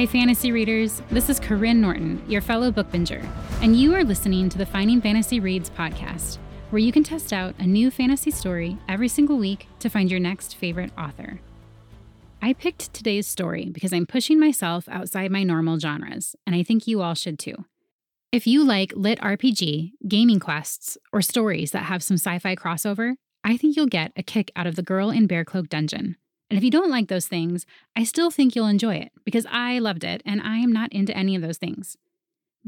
Hi, fantasy readers. This is Karyne Norton, your fellow book binger, and you are listening to the Finding Fantasy Reads podcast, where you can test out a new fantasy story every single week to find your next favorite author. I picked today's story because I'm pushing myself outside my normal genres, and I think you all should too. If you like lit RPG, gaming quests, or stories that have some sci fi crossover, I think you'll get a kick out of The Girl in Bearcloak Dungeon. And if you don't like those things, I still think you'll enjoy it because I loved it and I am not into any of those things.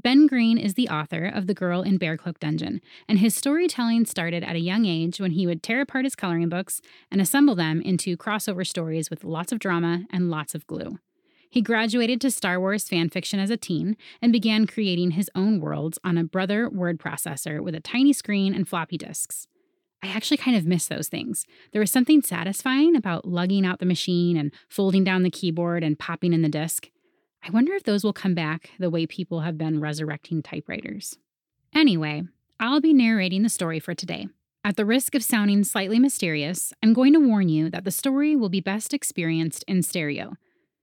Ben Green is the author of The Girl in Bearcloak Dungeon, and his storytelling started at a young age when he would tear apart his coloring books and assemble them into crossover stories with lots of drama and lots of glue. He graduated to Star Wars fan fiction as a teen and began creating his own worlds on a Brother word processor with a tiny screen and floppy disks. I actually kind of miss those things. There was something satisfying about lugging out the machine and folding down the keyboard and popping in the disk. I wonder if those will come back the way people have been resurrecting typewriters. Anyway, I'll be narrating the story for today. At the risk of sounding slightly mysterious, I'm going to warn you that the story will be best experienced in stereo,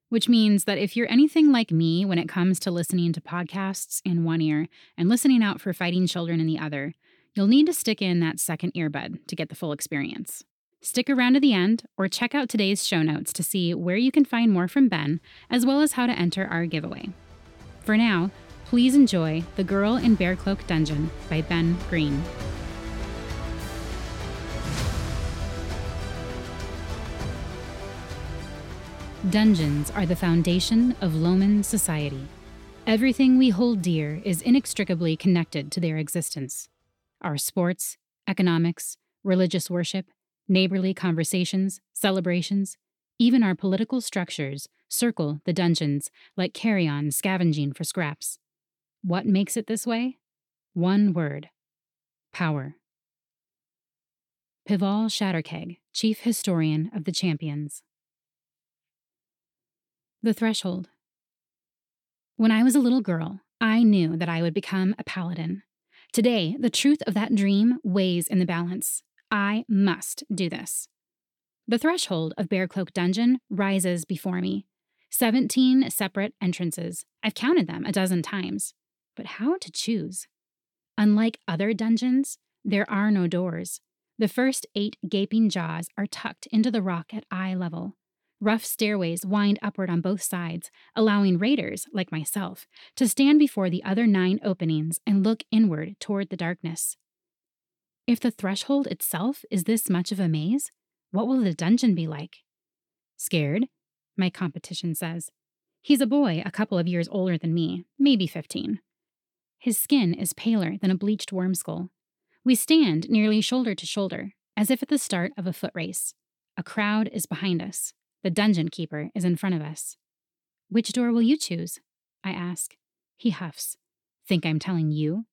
which means that if you're anything like me when it comes to listening to podcasts in one ear and listening out for fighting children in the other, You'll need to stick in that second earbud to get the full experience. Stick around to the end or check out today's show notes to see where you can find more from Ben, as well as how to enter our giveaway. For now, please enjoy The Girl in Bearcloak Dungeon by Ben Green. Dungeons are the foundation of Loman society. Everything we hold dear is inextricably connected to their existence. Our sports, economics, religious worship, neighborly conversations, celebrations, even our political structures circle the dungeons like carrion scavenging for scraps. What makes it this way? One word power. Pival Shatterkeg, Chief Historian of the Champions. The Threshold. When I was a little girl, I knew that I would become a paladin. Today, the truth of that dream weighs in the balance. I must do this. The threshold of Bearcloak Dungeon rises before me. 17 separate entrances. I've counted them a dozen times. But how to choose? Unlike other dungeons, there are no doors. The first eight gaping jaws are tucked into the rock at eye level. Rough stairways wind upward on both sides, allowing raiders, like myself, to stand before the other nine openings and look inward toward the darkness. If the threshold itself is this much of a maze, what will the dungeon be like? Scared? My competition says. He's a boy a couple of years older than me, maybe 15. His skin is paler than a bleached worm skull. We stand nearly shoulder to shoulder, as if at the start of a foot race. A crowd is behind us. The dungeon keeper is in front of us. Which door will you choose? I ask. He huffs. Think I'm telling you?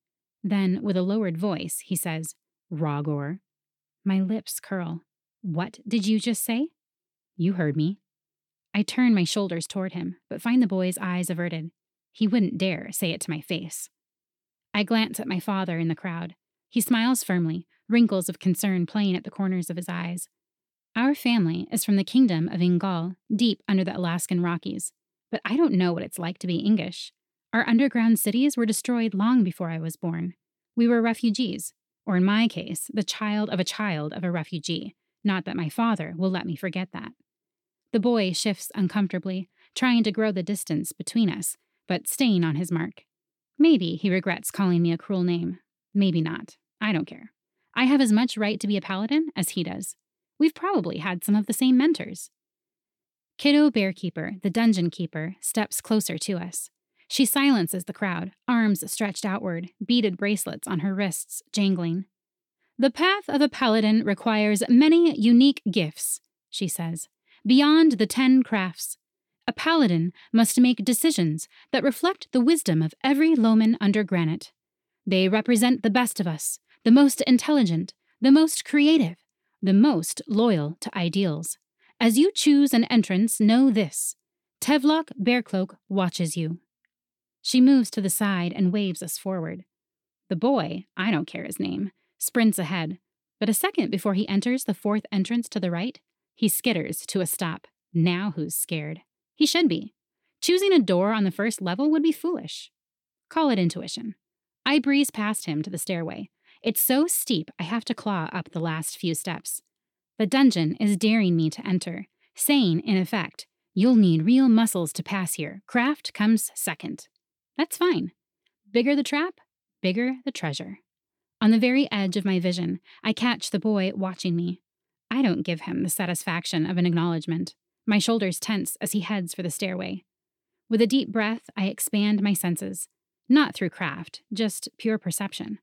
Then, with a lowered voice, he says, Rogor. My lips curl. What did you just say? You heard me. I turn my shoulders toward him, but find the boy's eyes averted. He wouldn't dare say it to my face. I glance at my father in the crowd. He smiles firmly, wrinkles of concern playing at the corners of his eyes. Our family is from the kingdom of Ingal, deep under the Alaskan Rockies, but I don't know what it's like to be Ingish. Our underground cities were destroyed long before I was born. We were refugees, or in my case, the child of a child of a refugee. Not that my father will let me forget that. The boy shifts uncomfortably, trying to grow the distance between us, but staying on his mark. Maybe he regrets calling me a cruel name. Maybe not. I don't care. I have as much right to be a paladin as he does. We've probably had some of the same mentors. Kiddo Bearkeeper, the dungeon keeper, steps closer to us. She silences the crowd, arms stretched outward, beaded bracelets on her wrists jangling. The path of a paladin requires many unique gifts, she says, beyond the ten crafts. A paladin must make decisions that reflect the wisdom of every Loman under granite. They represent the best of us, the most intelligent, the most creative, the most loyal to ideals. As you choose an entrance, know this Tevlok Bearcloak watches you. She moves to the side and waves us forward. The boy, I don't care his name, sprints ahead, but a second before he enters the fourth entrance to the right, he skitters to a stop. Now who's scared? He should be. Choosing a door on the first level would be foolish. Call it intuition. I breeze past him to the stairway. It's so steep I have to claw up the last few steps. The dungeon is daring me to enter, saying, in effect, You'll need real muscles to pass here. Craft comes second. That's fine. Bigger the trap, bigger the treasure. On the very edge of my vision, I catch the boy watching me. I don't give him the satisfaction of an acknowledgement. My shoulders tense as he heads for the stairway. With a deep breath, I expand my senses. Not through craft, just pure perception.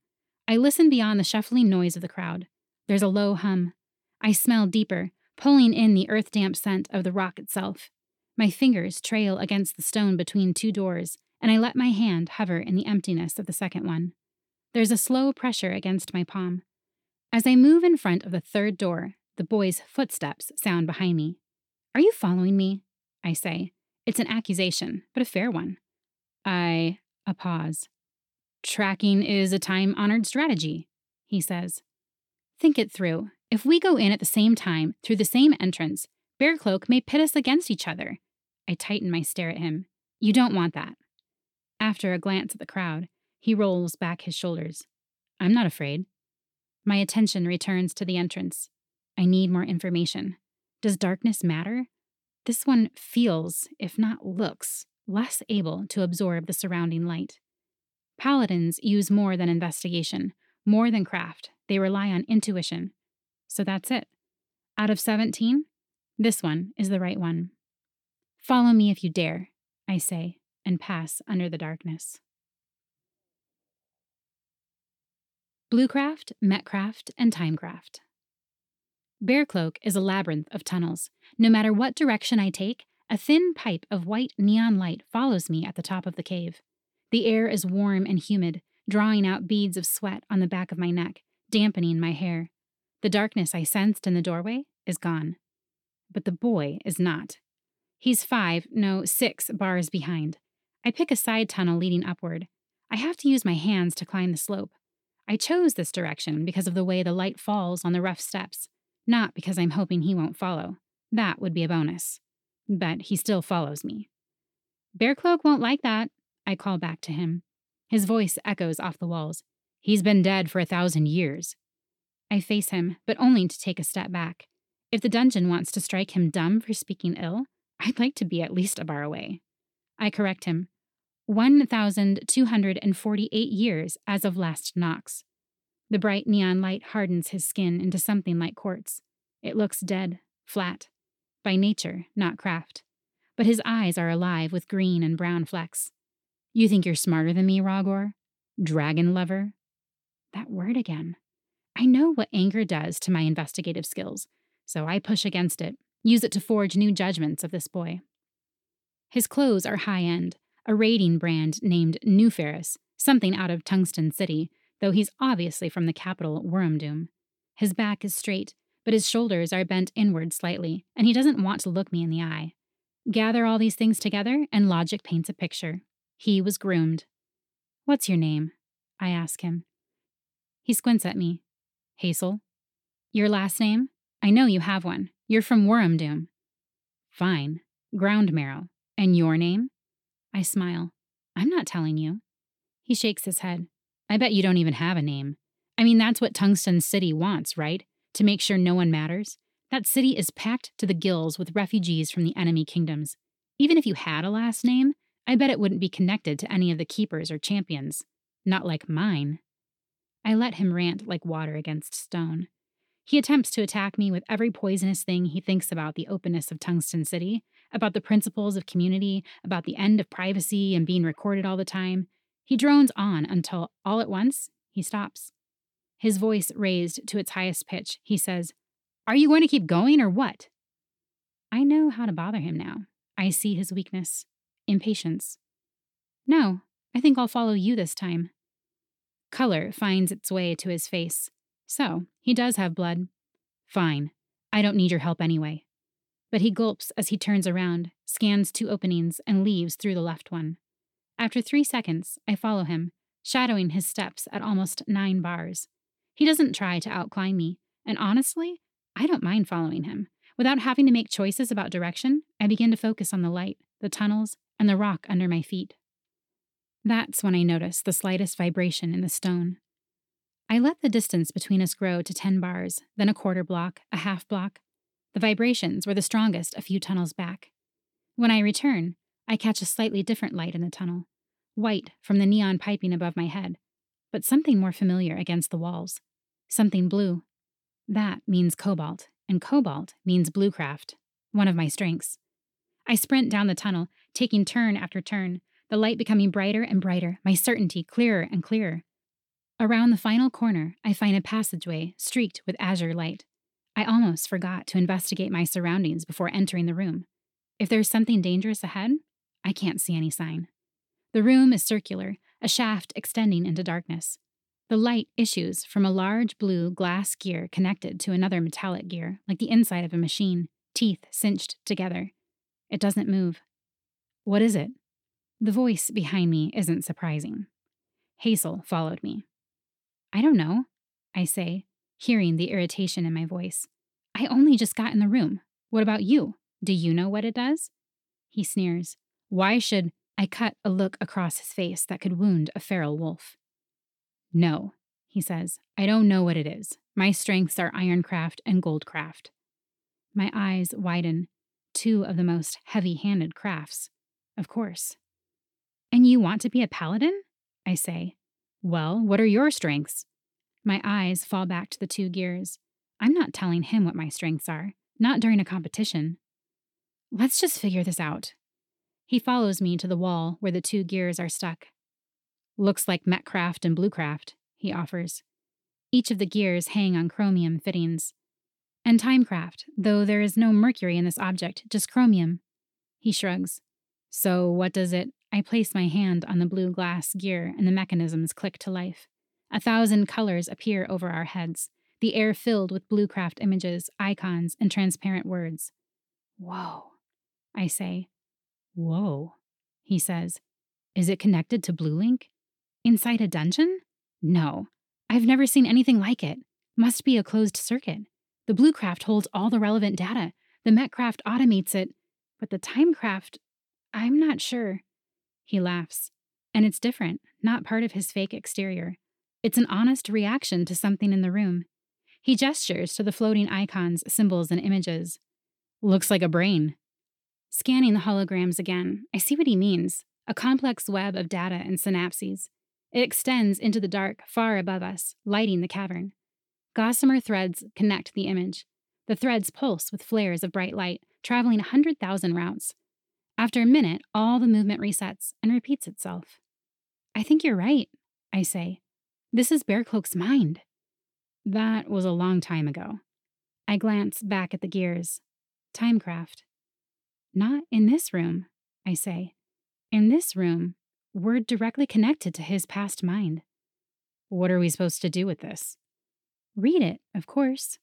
I listen beyond the shuffling noise of the crowd. There's a low hum. I smell deeper, pulling in the earth damp scent of the rock itself. My fingers trail against the stone between two doors, and I let my hand hover in the emptiness of the second one. There's a slow pressure against my palm. As I move in front of the third door, the boy's footsteps sound behind me. Are you following me? I say. It's an accusation, but a fair one. I. A pause. Tracking is a time honored strategy, he says. Think it through. If we go in at the same time, through the same entrance, Bearcloak may pit us against each other. I tighten my stare at him. You don't want that. After a glance at the crowd, he rolls back his shoulders. I'm not afraid. My attention returns to the entrance. I need more information. Does darkness matter? This one feels, if not looks, less able to absorb the surrounding light. Paladins use more than investigation, more than craft. They rely on intuition. So that's it. Out of 17, this one is the right one. Follow me if you dare, I say, and pass under the darkness. Bluecraft, Metcraft, and Timecraft. Bearcloak is a labyrinth of tunnels. No matter what direction I take, a thin pipe of white neon light follows me at the top of the cave. The air is warm and humid, drawing out beads of sweat on the back of my neck, dampening my hair. The darkness I sensed in the doorway is gone. But the boy is not. He's five, no, six bars behind. I pick a side tunnel leading upward. I have to use my hands to climb the slope. I chose this direction because of the way the light falls on the rough steps, not because I'm hoping he won't follow. That would be a bonus. But he still follows me. Bearcloak won't like that, I call back to him. His voice echoes off the walls. He's been dead for a thousand years. I face him, but only to take a step back. If the dungeon wants to strike him dumb for speaking ill, I'd like to be at least a bar away. I correct him. 1,248 years as of last Nox. The bright neon light hardens his skin into something like quartz. It looks dead, flat. By nature, not craft. But his eyes are alive with green and brown flecks. You think you're smarter than me, Rogor? Dragon lover? That word again. I know what anger does to my investigative skills, so I push against it, use it to forge new judgments of this boy. His clothes are high end, a raiding brand named New Ferris, something out of Tungsten City, though he's obviously from the capital, Wormdoom. His back is straight, but his shoulders are bent inward slightly, and he doesn't want to look me in the eye. Gather all these things together, and logic paints a picture. He was groomed. What's your name? I ask him. He squints at me. Hazel. Your last name? I know you have one. You're from Wormdoom. Fine. Ground Marrow. And your name? I smile. I'm not telling you. He shakes his head. I bet you don't even have a name. I mean, that's what Tungsten City wants, right? To make sure no one matters. That city is packed to the gills with refugees from the enemy kingdoms. Even if you had a last name, I bet it wouldn't be connected to any of the keepers or champions. Not like mine. I let him rant like water against stone. He attempts to attack me with every poisonous thing he thinks about the openness of Tungsten City, about the principles of community, about the end of privacy and being recorded all the time. He drones on until, all at once, he stops. His voice raised to its highest pitch, he says, Are you going to keep going or what? I know how to bother him now. I see his weakness impatience. No, I think I'll follow you this time. Color finds its way to his face. So, he does have blood. Fine. I don't need your help anyway but he gulps as he turns around, scans two openings, and leaves through the left one. After three seconds, I follow him, shadowing his steps at almost nine bars. He doesn't try to outclimb me, and honestly, I don't mind following him. Without having to make choices about direction, I begin to focus on the light, the tunnels, and the rock under my feet. That's when I notice the slightest vibration in the stone. I let the distance between us grow to 10 bars, then a quarter block, a half block. The vibrations were the strongest a few tunnels back. When I return, I catch a slightly different light in the tunnel, white from the neon piping above my head, but something more familiar against the walls. Something blue. That means cobalt, and cobalt means bluecraft, one of my strengths. I sprint down the tunnel, taking turn after turn, the light becoming brighter and brighter, my certainty clearer and clearer. Around the final corner, I find a passageway streaked with azure light. I almost forgot to investigate my surroundings before entering the room. If there's something dangerous ahead, I can't see any sign. The room is circular, a shaft extending into darkness. The light issues from a large blue glass gear connected to another metallic gear, like the inside of a machine, teeth cinched together. It doesn't move. What is it? The voice behind me isn't surprising. Hazel followed me. I don't know, I say, hearing the irritation in my voice. I only just got in the room. What about you? Do you know what it does? He sneers. Why should I cut a look across his face that could wound a feral wolf? No, he says. I don't know what it is. My strengths are ironcraft and goldcraft. My eyes widen. Two of the most heavy handed crafts. Of course. And you want to be a paladin? I say. Well, what are your strengths? My eyes fall back to the two gears. I'm not telling him what my strengths are, not during a competition. Let's just figure this out. He follows me to the wall where the two gears are stuck. Looks like Metcraft and Bluecraft, he offers. Each of the gears hang on chromium fittings. And Timecraft, though there is no mercury in this object, just chromium. He shrugs. So, what does it I place my hand on the blue glass gear and the mechanisms click to life. A thousand colors appear over our heads, the air filled with bluecraft images, icons, and transparent words. Whoa, I say. Whoa, he says. Is it connected to BlueLink? Inside a dungeon? No, I've never seen anything like it. Must be a closed circuit. The Bluecraft holds all the relevant data. The Metcraft automates it. But the Timecraft, I'm not sure. He laughs. And it's different, not part of his fake exterior. It's an honest reaction to something in the room. He gestures to the floating icons, symbols, and images. Looks like a brain. Scanning the holograms again, I see what he means a complex web of data and synapses. It extends into the dark far above us, lighting the cavern. Gossamer threads connect the image. The threads pulse with flares of bright light, traveling a 100,000 routes. After a minute, all the movement resets and repeats itself. I think you're right, I say. This is Bearcloak's mind. That was a long time ago. I glance back at the gears. Timecraft. Not in this room, I say. In this room, we're directly connected to his past mind. What are we supposed to do with this? Read it, of course.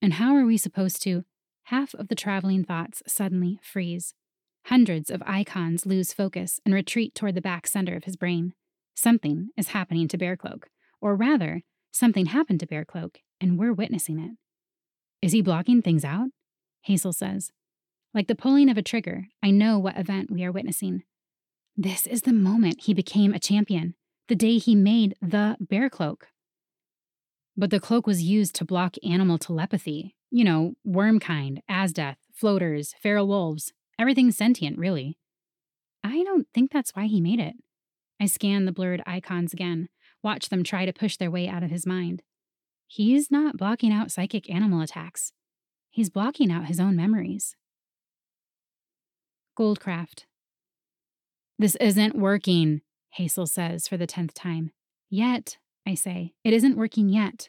And how are we supposed to? Half of the traveling thoughts suddenly freeze. Hundreds of icons lose focus and retreat toward the back center of his brain. Something is happening to Bearcloak, or rather, something happened to Bearcloak, and we're witnessing it. Is he blocking things out? Hazel says. Like the pulling of a trigger, I know what event we are witnessing. This is the moment he became a champion, the day he made the Bearcloak. But the cloak was used to block animal telepathy. You know, worm kind, Azdeath, floaters, feral wolves, Everything's sentient, really. I don't think that's why he made it. I scan the blurred icons again, watch them try to push their way out of his mind. He's not blocking out psychic animal attacks. He's blocking out his own memories. Goldcraft. This isn't working, Hazel says for the tenth time. Yet, I say, it isn't working yet.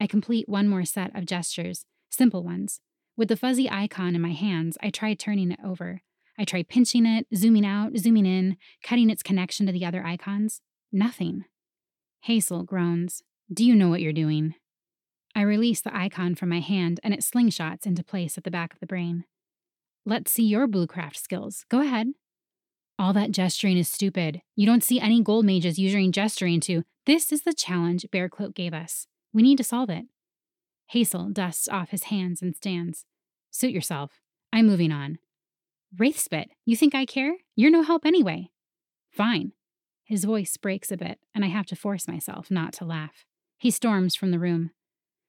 I complete one more set of gestures, simple ones, with the fuzzy icon in my hands, I try turning it over. I try pinching it, zooming out, zooming in, cutting its connection to the other icons. Nothing. Hazel groans. Do you know what you're doing? I release the icon from my hand and it slingshots into place at the back of the brain. Let's see your bluecraft skills. Go ahead. All that gesturing is stupid. You don't see any gold mages using gesturing to, this is the challenge Bearcloak gave us. We need to solve it. Hazel dusts off his hands and stands. Suit yourself. I'm moving on. Wraithspit, you think I care? You're no help anyway. Fine. His voice breaks a bit, and I have to force myself not to laugh. He storms from the room.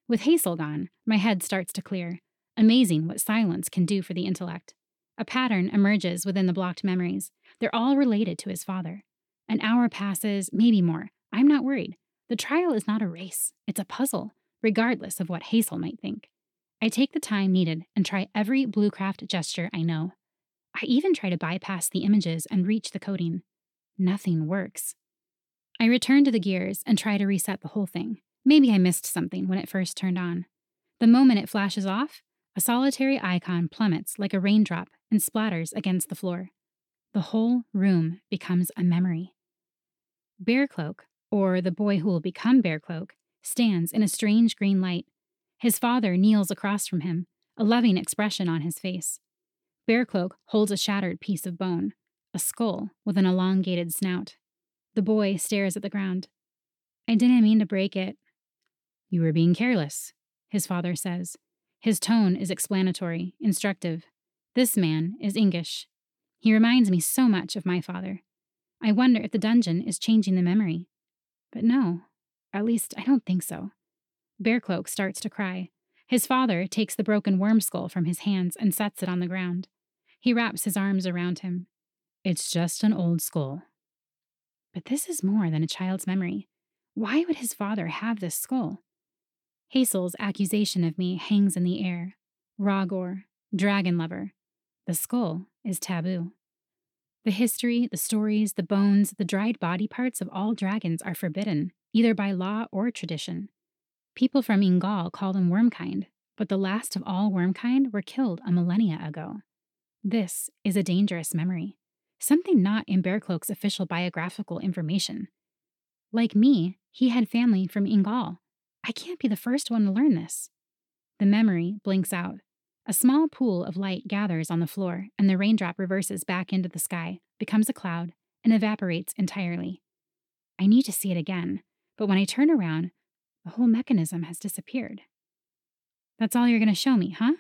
With Hazel gone, my head starts to clear. Amazing what silence can do for the intellect. A pattern emerges within the blocked memories. They're all related to his father. An hour passes, maybe more. I'm not worried. The trial is not a race, it's a puzzle, regardless of what Hazel might think. I take the time needed and try every Bluecraft gesture I know. I even try to bypass the images and reach the coding. Nothing works. I return to the gears and try to reset the whole thing. Maybe I missed something when it first turned on. The moment it flashes off, a solitary icon plummets like a raindrop and splatters against the floor. The whole room becomes a memory. Bearcloak, or the boy who will become Bearcloak, stands in a strange green light. His father kneels across from him, a loving expression on his face. Bearcloak holds a shattered piece of bone, a skull with an elongated snout. The boy stares at the ground. I didn't mean to break it. You were being careless, his father says. His tone is explanatory, instructive. This man is Ingish. He reminds me so much of my father. I wonder if the dungeon is changing the memory. But no, at least I don't think so. Bearcloak starts to cry. His father takes the broken worm skull from his hands and sets it on the ground. He wraps his arms around him. It's just an old skull. But this is more than a child's memory. Why would his father have this skull? Hazel's accusation of me hangs in the air. Rawgor, dragon lover. The skull is taboo. The history, the stories, the bones, the dried body parts of all dragons are forbidden, either by law or tradition. People from Ingal call them wormkind, but the last of all wormkind were killed a millennia ago. This is a dangerous memory, something not in Bearcloak's official biographical information. Like me, he had family from Ingal. I can't be the first one to learn this. The memory blinks out, a small pool of light gathers on the floor, and the raindrop reverses back into the sky, becomes a cloud, and evaporates entirely. I need to see it again, but when I turn around, the whole mechanism has disappeared. That's all you're going to show me, huh?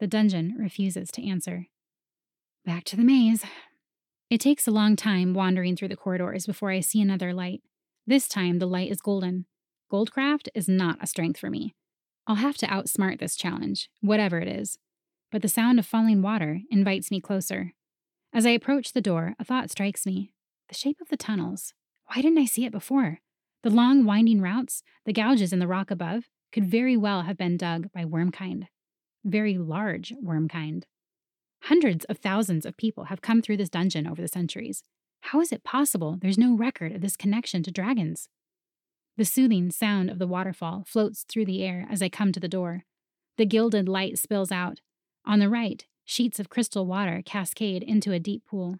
The dungeon refuses to answer. Back to the maze. It takes a long time wandering through the corridors before I see another light. This time, the light is golden. Goldcraft is not a strength for me. I'll have to outsmart this challenge, whatever it is. But the sound of falling water invites me closer. As I approach the door, a thought strikes me. The shape of the tunnels. Why didn't I see it before? The long, winding routes, the gouges in the rock above, could very well have been dug by wormkind. Very large wormkind. Hundreds of thousands of people have come through this dungeon over the centuries. How is it possible there's no record of this connection to dragons? The soothing sound of the waterfall floats through the air as I come to the door. The gilded light spills out. On the right, sheets of crystal water cascade into a deep pool.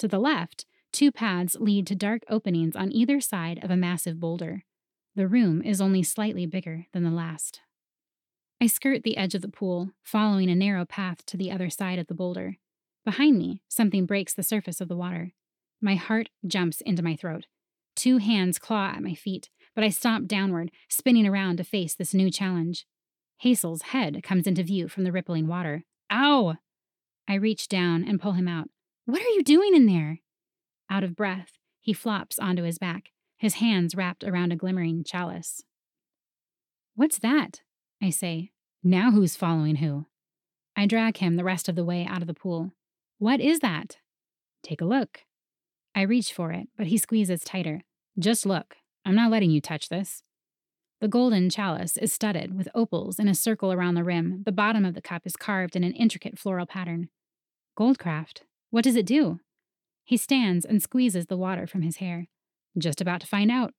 To the left, two paths lead to dark openings on either side of a massive boulder. The room is only slightly bigger than the last. I skirt the edge of the pool, following a narrow path to the other side of the boulder. Behind me, something breaks the surface of the water. My heart jumps into my throat. Two hands claw at my feet, but I stomp downward, spinning around to face this new challenge. Hazel's head comes into view from the rippling water. Ow! I reach down and pull him out. What are you doing in there? Out of breath, he flops onto his back, his hands wrapped around a glimmering chalice. What's that? I say. Now who's following who? I drag him the rest of the way out of the pool. What is that? Take a look. I reach for it, but he squeezes tighter. Just look. I'm not letting you touch this. The golden chalice is studded with opals in a circle around the rim. The bottom of the cup is carved in an intricate floral pattern. Goldcraft. What does it do? He stands and squeezes the water from his hair. Just about to find out.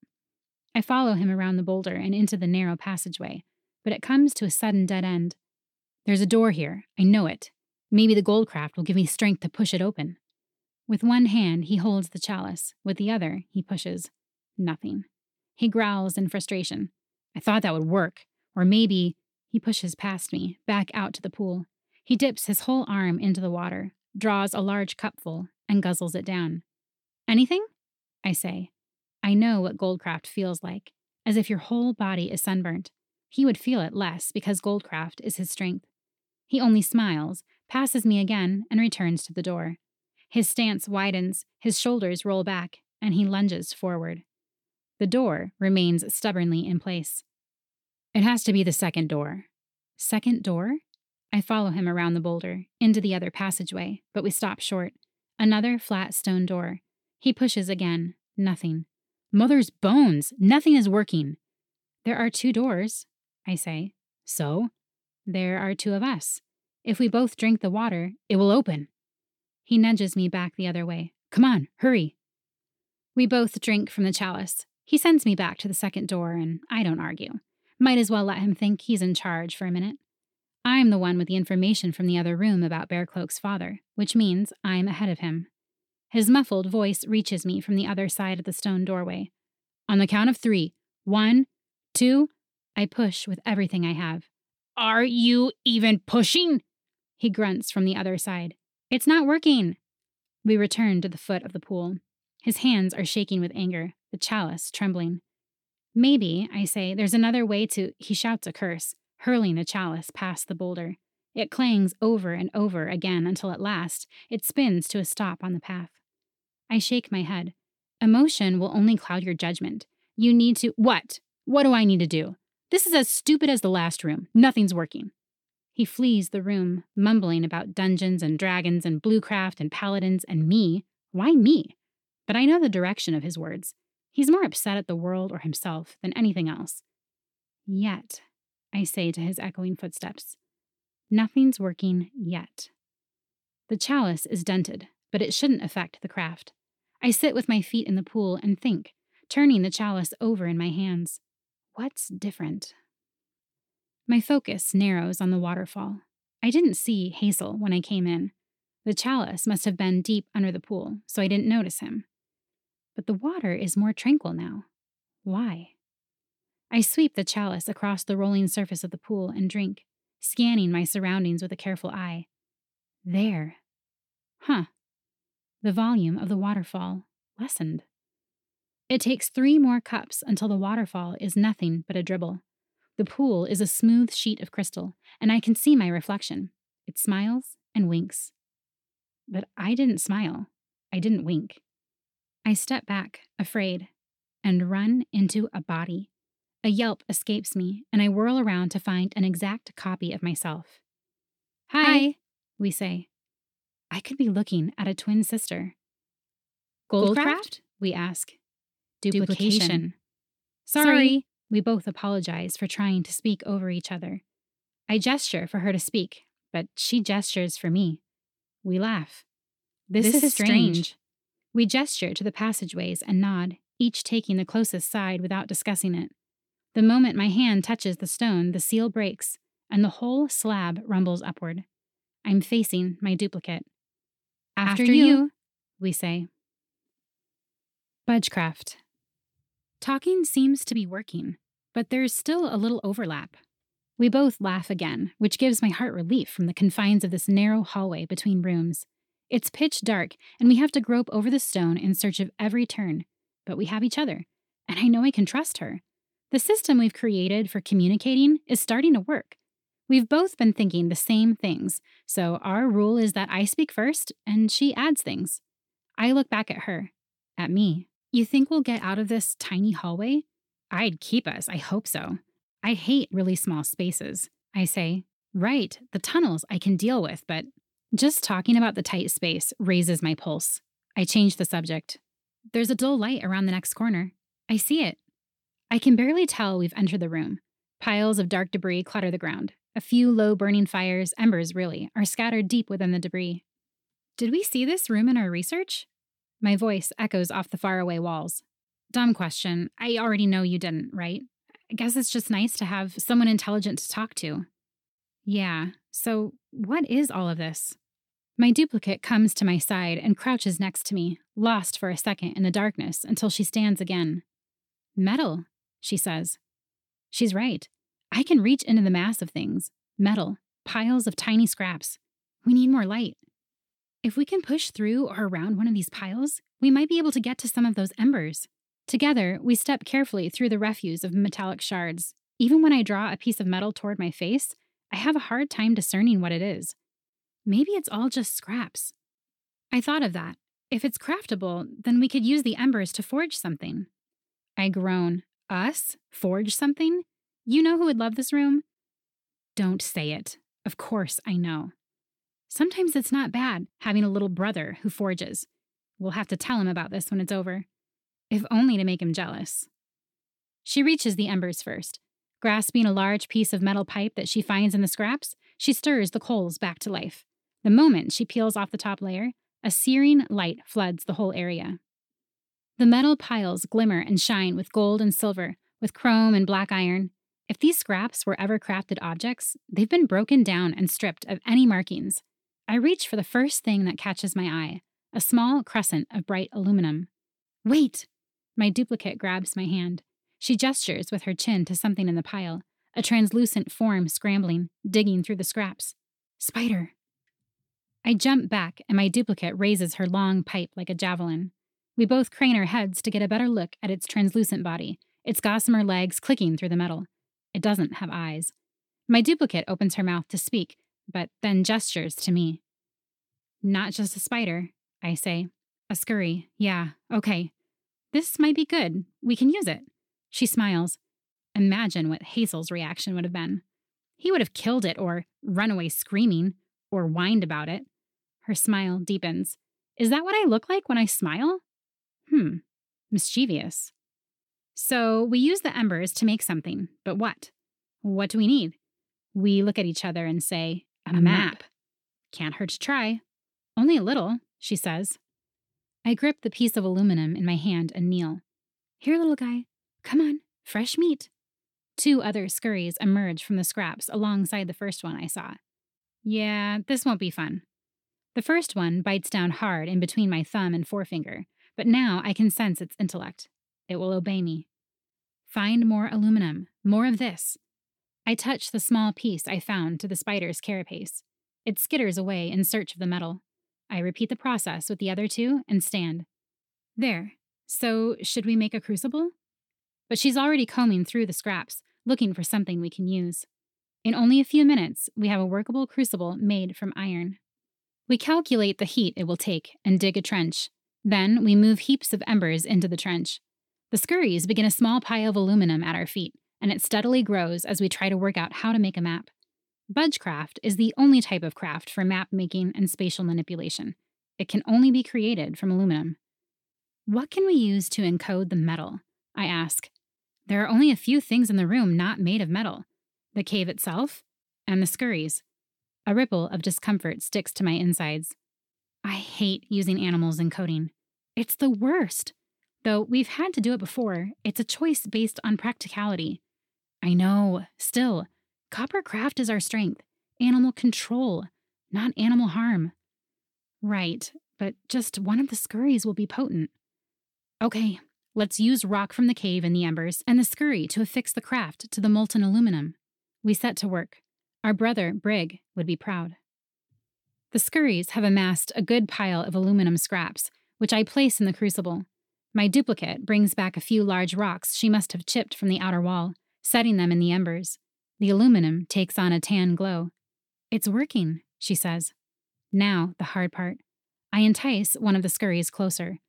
I follow him around the boulder and into the narrow passageway, but it comes to a sudden dead end. There's a door here. I know it. Maybe the Goldcraft will give me strength to push it open. With one hand, he holds the chalice. With the other, he pushes. Nothing. He growls in frustration. I thought that would work. Or maybe he pushes past me, back out to the pool. He dips his whole arm into the water, draws a large cupful, and guzzles it down. Anything? I say. I know what Goldcraft feels like, as if your whole body is sunburnt. He would feel it less because Goldcraft is his strength. He only smiles, passes me again, and returns to the door. His stance widens, his shoulders roll back, and he lunges forward. The door remains stubbornly in place. It has to be the second door. Second door? I follow him around the boulder, into the other passageway, but we stop short. Another flat stone door. He pushes again. Nothing. Mother's bones! Nothing is working. There are two doors, I say. So? There are two of us. If we both drink the water, it will open. He nudges me back the other way. Come on, hurry. We both drink from the chalice. He sends me back to the second door, and I don't argue. Might as well let him think he's in charge for a minute. I'm the one with the information from the other room about Bearcloak's father, which means I'm ahead of him. His muffled voice reaches me from the other side of the stone doorway. On the count of three, one, two, I push with everything I have. Are you even pushing? He grunts from the other side. It's not working. We return to the foot of the pool. His hands are shaking with anger, the chalice trembling. Maybe, I say, there's another way to. He shouts a curse, hurling the chalice past the boulder. It clangs over and over again until at last it spins to a stop on the path. I shake my head. Emotion will only cloud your judgment. You need to. What? What do I need to do? This is as stupid as the last room. Nothing's working. He flees the room, mumbling about dungeons and dragons and bluecraft and paladins and me. Why me? But I know the direction of his words. He's more upset at the world or himself than anything else. Yet, I say to his echoing footsteps, nothing's working yet. The chalice is dented, but it shouldn't affect the craft. I sit with my feet in the pool and think, turning the chalice over in my hands. What's different? My focus narrows on the waterfall. I didn't see Hazel when I came in. The chalice must have been deep under the pool, so I didn't notice him. But the water is more tranquil now. Why? I sweep the chalice across the rolling surface of the pool and drink, scanning my surroundings with a careful eye. There. Huh. The volume of the waterfall lessened. It takes three more cups until the waterfall is nothing but a dribble. The pool is a smooth sheet of crystal, and I can see my reflection. It smiles and winks. But I didn't smile. I didn't wink. I step back, afraid, and run into a body. A yelp escapes me, and I whirl around to find an exact copy of myself. Hi, Hi. we say. I could be looking at a twin sister. Goldcraft? Goldcraft? We ask. Duplication. Duplication. Sorry. Sorry. We both apologize for trying to speak over each other. I gesture for her to speak, but she gestures for me. We laugh. This, this is, is strange. strange. We gesture to the passageways and nod, each taking the closest side without discussing it. The moment my hand touches the stone, the seal breaks, and the whole slab rumbles upward. I'm facing my duplicate. After, After you, you, we say. Budgecraft. Talking seems to be working, but there's still a little overlap. We both laugh again, which gives my heart relief from the confines of this narrow hallway between rooms. It's pitch dark, and we have to grope over the stone in search of every turn, but we have each other, and I know I can trust her. The system we've created for communicating is starting to work. We've both been thinking the same things, so our rule is that I speak first and she adds things. I look back at her, at me, you think we'll get out of this tiny hallway? I'd keep us, I hope so. I hate really small spaces. I say, right, the tunnels I can deal with, but just talking about the tight space raises my pulse. I change the subject. There's a dull light around the next corner. I see it. I can barely tell we've entered the room. Piles of dark debris clutter the ground. A few low burning fires, embers really, are scattered deep within the debris. Did we see this room in our research? My voice echoes off the faraway walls. Dumb question. I already know you didn't, right? I guess it's just nice to have someone intelligent to talk to. Yeah, so what is all of this? My duplicate comes to my side and crouches next to me, lost for a second in the darkness until she stands again. Metal, she says. She's right. I can reach into the mass of things metal, piles of tiny scraps. We need more light. If we can push through or around one of these piles, we might be able to get to some of those embers. Together, we step carefully through the refuse of metallic shards. Even when I draw a piece of metal toward my face, I have a hard time discerning what it is. maybe it's all just scraps. I thought of that. If it's craftable, then we could use the embers to forge something. I groan. Us? Forge something? You know who would love this room? Don't say it. Of course, I know. Sometimes it's not bad having a little brother who forges. We'll have to tell him about this when it's over. If only to make him jealous. She reaches the embers first. Grasping a large piece of metal pipe that she finds in the scraps, she stirs the coals back to life. The moment she peels off the top layer, a searing light floods the whole area. The metal piles glimmer and shine with gold and silver, with chrome and black iron. If these scraps were ever crafted objects, they've been broken down and stripped of any markings. I reach for the first thing that catches my eye a small crescent of bright aluminum. Wait! My duplicate grabs my hand. She gestures with her chin to something in the pile, a translucent form scrambling, digging through the scraps. Spider! I jump back, and my duplicate raises her long pipe like a javelin. We both crane our heads to get a better look at its translucent body, its gossamer legs clicking through the metal. It doesn't have eyes. My duplicate opens her mouth to speak, but then gestures to me. Not just a spider, I say. A scurry, yeah, okay. This might be good. We can use it. She smiles. Imagine what Hazel's reaction would have been. He would have killed it or run away screaming or whined about it. Her smile deepens. Is that what I look like when I smile? Hmm, mischievous. So we use the embers to make something, but what? What do we need? We look at each other and say, A, a map. map. Can't hurt to try. Only a little, she says. I grip the piece of aluminum in my hand and kneel. Here, little guy. Come on, fresh meat. Two other scurries emerge from the scraps alongside the first one I saw. Yeah, this won't be fun. The first one bites down hard in between my thumb and forefinger, but now I can sense its intellect. It will obey me. Find more aluminum, more of this. I touch the small piece I found to the spider's carapace. It skitters away in search of the metal. I repeat the process with the other two and stand. There. So, should we make a crucible? But she's already combing through the scraps, looking for something we can use. In only a few minutes, we have a workable crucible made from iron. We calculate the heat it will take and dig a trench. Then we move heaps of embers into the trench. The scurries begin a small pile of aluminum at our feet, and it steadily grows as we try to work out how to make a map. Budgecraft is the only type of craft for map making and spatial manipulation. It can only be created from aluminum. What can we use to encode the metal? I ask. There are only a few things in the room not made of metal the cave itself and the scurries. A ripple of discomfort sticks to my insides. I hate using animals in coding. It's the worst. Though we've had to do it before, it's a choice based on practicality. I know, still, Coppercraft is our strength. Animal control, not animal harm. Right, but just one of the scurries will be potent. Okay, let's use rock from the cave and the embers and the scurry to affix the craft to the molten aluminum. We set to work. Our brother, Brig, would be proud. The scurries have amassed a good pile of aluminum scraps, which I place in the crucible. My duplicate brings back a few large rocks she must have chipped from the outer wall, setting them in the embers. The aluminum takes on a tan glow. It's working, she says. Now, the hard part. I entice one of the scurries closer.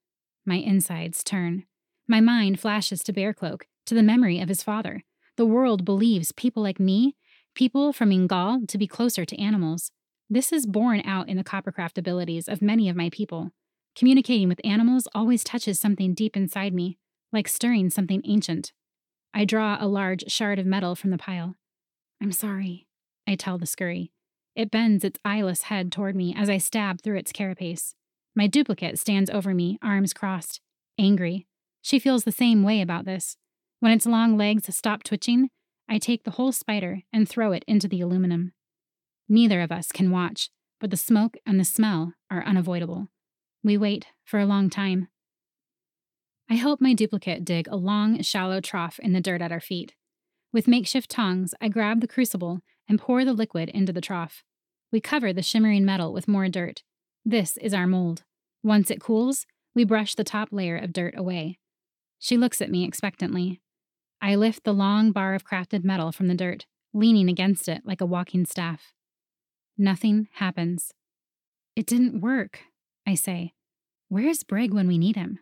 My insides turn. My mind flashes to Bearcloak, to the memory of his father. The world believes people like me, people from Ingal, to be closer to animals. This is borne out in the coppercraft abilities of many of my people. Communicating with animals always touches something deep inside me, like stirring something ancient. I draw a large shard of metal from the pile. I'm sorry, I tell the scurry. It bends its eyeless head toward me as I stab through its carapace. My duplicate stands over me, arms crossed, angry. She feels the same way about this. When its long legs stop twitching, I take the whole spider and throw it into the aluminum. Neither of us can watch, but the smoke and the smell are unavoidable. We wait for a long time. I help my duplicate dig a long, shallow trough in the dirt at our feet. With makeshift tongs, I grab the crucible and pour the liquid into the trough. We cover the shimmering metal with more dirt. This is our mold. Once it cools, we brush the top layer of dirt away. She looks at me expectantly. I lift the long bar of crafted metal from the dirt, leaning against it like a walking staff. Nothing happens. It didn't work, I say. Where's Brig when we need him?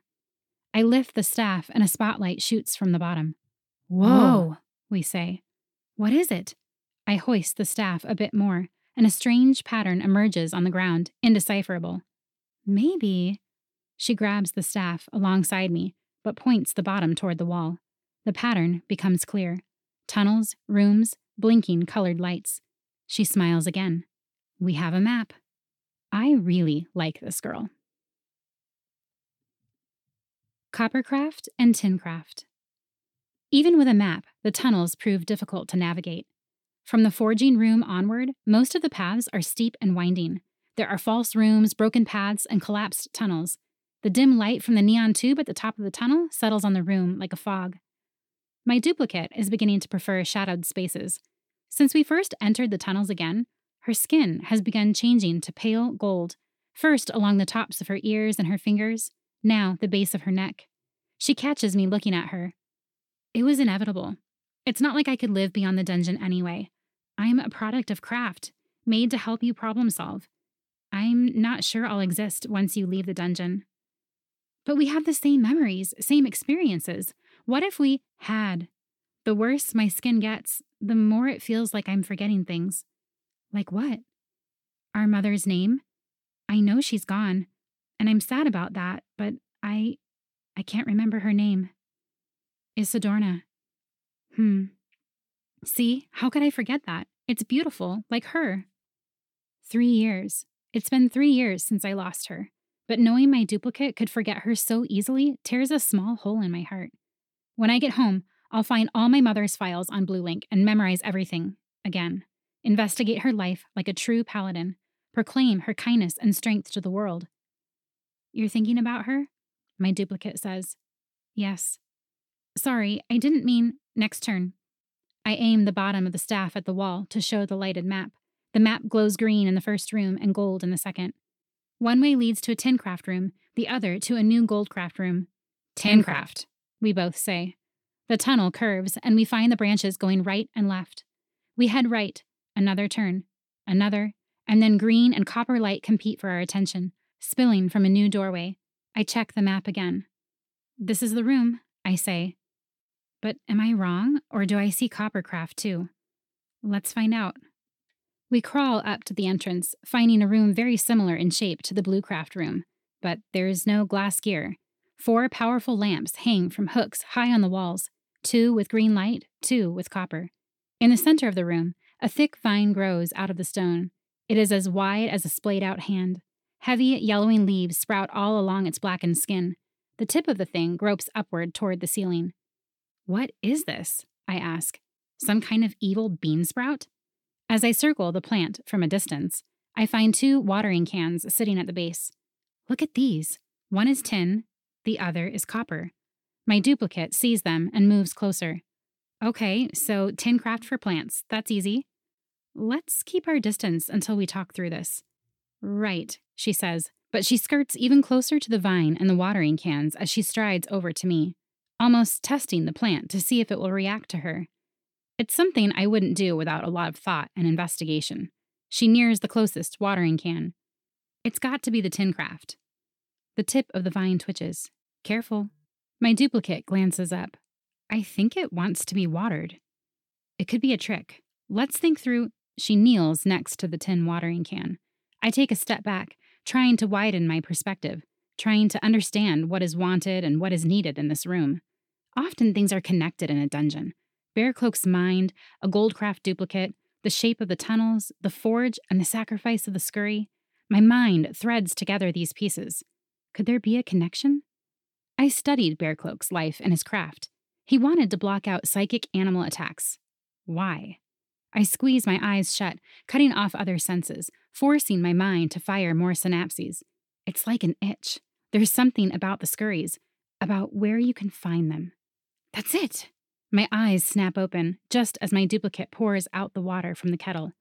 I lift the staff and a spotlight shoots from the bottom. Whoa, we say. What is it? I hoist the staff a bit more, and a strange pattern emerges on the ground, indecipherable. Maybe. She grabs the staff alongside me, but points the bottom toward the wall. The pattern becomes clear tunnels, rooms, blinking colored lights. She smiles again. We have a map. I really like this girl. Coppercraft and Tincraft. Even with a map, the tunnels prove difficult to navigate. From the forging room onward, most of the paths are steep and winding. There are false rooms, broken paths, and collapsed tunnels. The dim light from the neon tube at the top of the tunnel settles on the room like a fog. My duplicate is beginning to prefer shadowed spaces. Since we first entered the tunnels again, her skin has begun changing to pale gold, first along the tops of her ears and her fingers, now the base of her neck. She catches me looking at her. It was inevitable. It's not like I could live beyond the dungeon anyway. I'm a product of craft, made to help you problem solve. I'm not sure I'll exist once you leave the dungeon. But we have the same memories, same experiences. What if we had? The worse my skin gets, the more it feels like I'm forgetting things. Like what? Our mother's name? I know she's gone, and I'm sad about that, but I I can't remember her name. Isidorna. Hmm. See, how could I forget that? It's beautiful, like her. Three years. It's been three years since I lost her, but knowing my duplicate could forget her so easily tears a small hole in my heart. When I get home, I'll find all my mother's files on Blue Link and memorize everything again investigate her life like a true paladin, proclaim her kindness and strength to the world. You're thinking about her? My duplicate says. Yes. Sorry, I didn't mean next turn. I aim the bottom of the staff at the wall to show the lighted map. The map glows green in the first room and gold in the second. One way leads to a tin craft room, the other to a new gold craft room. Tincraft, we both say. The tunnel curves, and we find the branches going right and left. We head right, another turn, another, and then green and copper light compete for our attention, spilling from a new doorway. I check the map again. This is the room, I say. But am I wrong, or do I see Coppercraft too? Let's find out. We crawl up to the entrance, finding a room very similar in shape to the Bluecraft room, but there is no glass gear. Four powerful lamps hang from hooks high on the walls, two with green light, two with copper. In the center of the room, a thick vine grows out of the stone. It is as wide as a splayed out hand. Heavy, yellowing leaves sprout all along its blackened skin. The tip of the thing gropes upward toward the ceiling. What is this? I ask. Some kind of evil bean sprout? As I circle the plant from a distance, I find two watering cans sitting at the base. Look at these. One is tin, the other is copper. My duplicate sees them and moves closer. Okay, so tin craft for plants. That's easy. Let's keep our distance until we talk through this. Right, she says, but she skirts even closer to the vine and the watering cans as she strides over to me, almost testing the plant to see if it will react to her. It's something I wouldn't do without a lot of thought and investigation. She nears the closest watering can. It's got to be the tin craft. The tip of the vine twitches. Careful. My duplicate glances up. I think it wants to be watered. It could be a trick. Let's think through. She kneels next to the tin watering can. I take a step back, trying to widen my perspective, trying to understand what is wanted and what is needed in this room. Often things are connected in a dungeon. Bearcloak's mind, a Goldcraft duplicate, the shape of the tunnels, the forge, and the sacrifice of the scurry. My mind threads together these pieces. Could there be a connection? I studied Bearcloak's life and his craft. He wanted to block out psychic animal attacks. Why? I squeeze my eyes shut, cutting off other senses, forcing my mind to fire more synapses. It's like an itch. There's something about the scurries, about where you can find them. That's it! My eyes snap open just as my duplicate pours out the water from the kettle.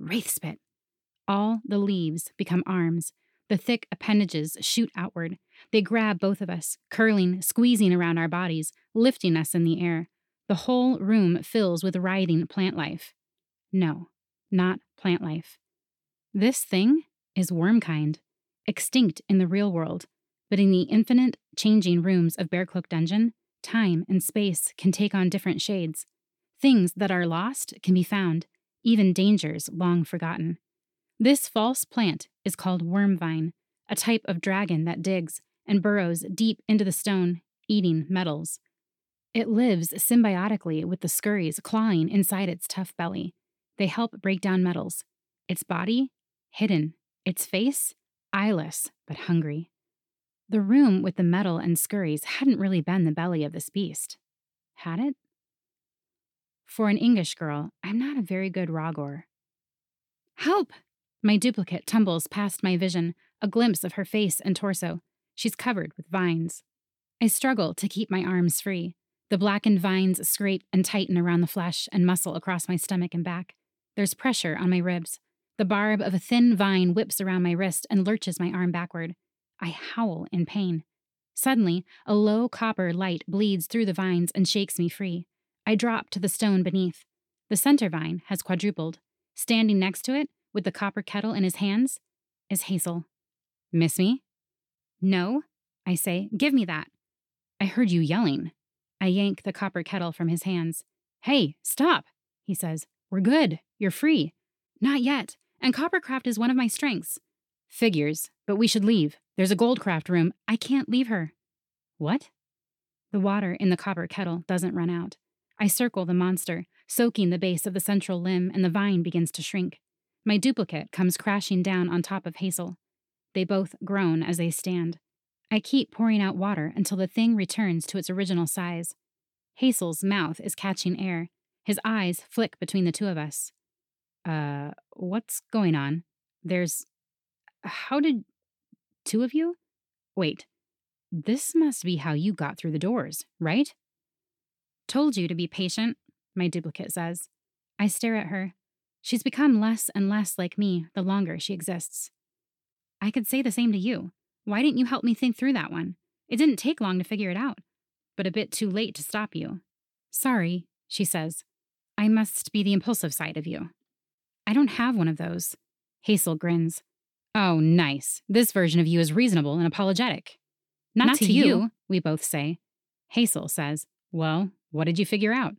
Wraithspit. All the leaves become arms. The thick appendages shoot outward. They grab both of us, curling, squeezing around our bodies, lifting us in the air. The whole room fills with writhing plant life. No, not plant life. This thing is wormkind, extinct in the real world, but in the infinite, changing rooms of Bearcloak Dungeon, time and space can take on different shades. Things that are lost can be found, even dangers long forgotten. This false plant is called wormvine, a type of dragon that digs and burrows deep into the stone, eating metals. It lives symbiotically with the scurries clawing inside its tough belly. They help break down metals. Its body, hidden. Its face, eyeless but hungry. The room with the metal and scurries hadn't really been the belly of this beast. Had it? For an Ingish girl, I'm not a very good Rogor. Help! My duplicate tumbles past my vision, a glimpse of her face and torso. She's covered with vines. I struggle to keep my arms free. The blackened vines scrape and tighten around the flesh and muscle across my stomach and back. There's pressure on my ribs. The barb of a thin vine whips around my wrist and lurches my arm backward. I howl in pain. Suddenly, a low copper light bleeds through the vines and shakes me free. I drop to the stone beneath. The center vine has quadrupled. Standing next to it, with the copper kettle in his hands, is Hazel. Miss me? No, I say. Give me that. I heard you yelling. I yank the copper kettle from his hands. Hey, stop, he says. We're good. You're free. Not yet. And coppercraft is one of my strengths. Figures, but we should leave. There's a goldcraft room. I can't leave her. What? The water in the copper kettle doesn't run out. I circle the monster, soaking the base of the central limb, and the vine begins to shrink. My duplicate comes crashing down on top of Hazel. They both groan as they stand. I keep pouring out water until the thing returns to its original size. Hazel's mouth is catching air. His eyes flick between the two of us. Uh, what's going on? There's. How did. Two of you? Wait. This must be how you got through the doors, right? Told you to be patient, my duplicate says. I stare at her. She's become less and less like me the longer she exists. I could say the same to you. Why didn't you help me think through that one? It didn't take long to figure it out, but a bit too late to stop you. Sorry, she says. I must be the impulsive side of you. I don't have one of those. Hazel grins. Oh, nice. This version of you is reasonable and apologetic. Not, Not to, to you, you, we both say. Hazel says, Well, what did you figure out?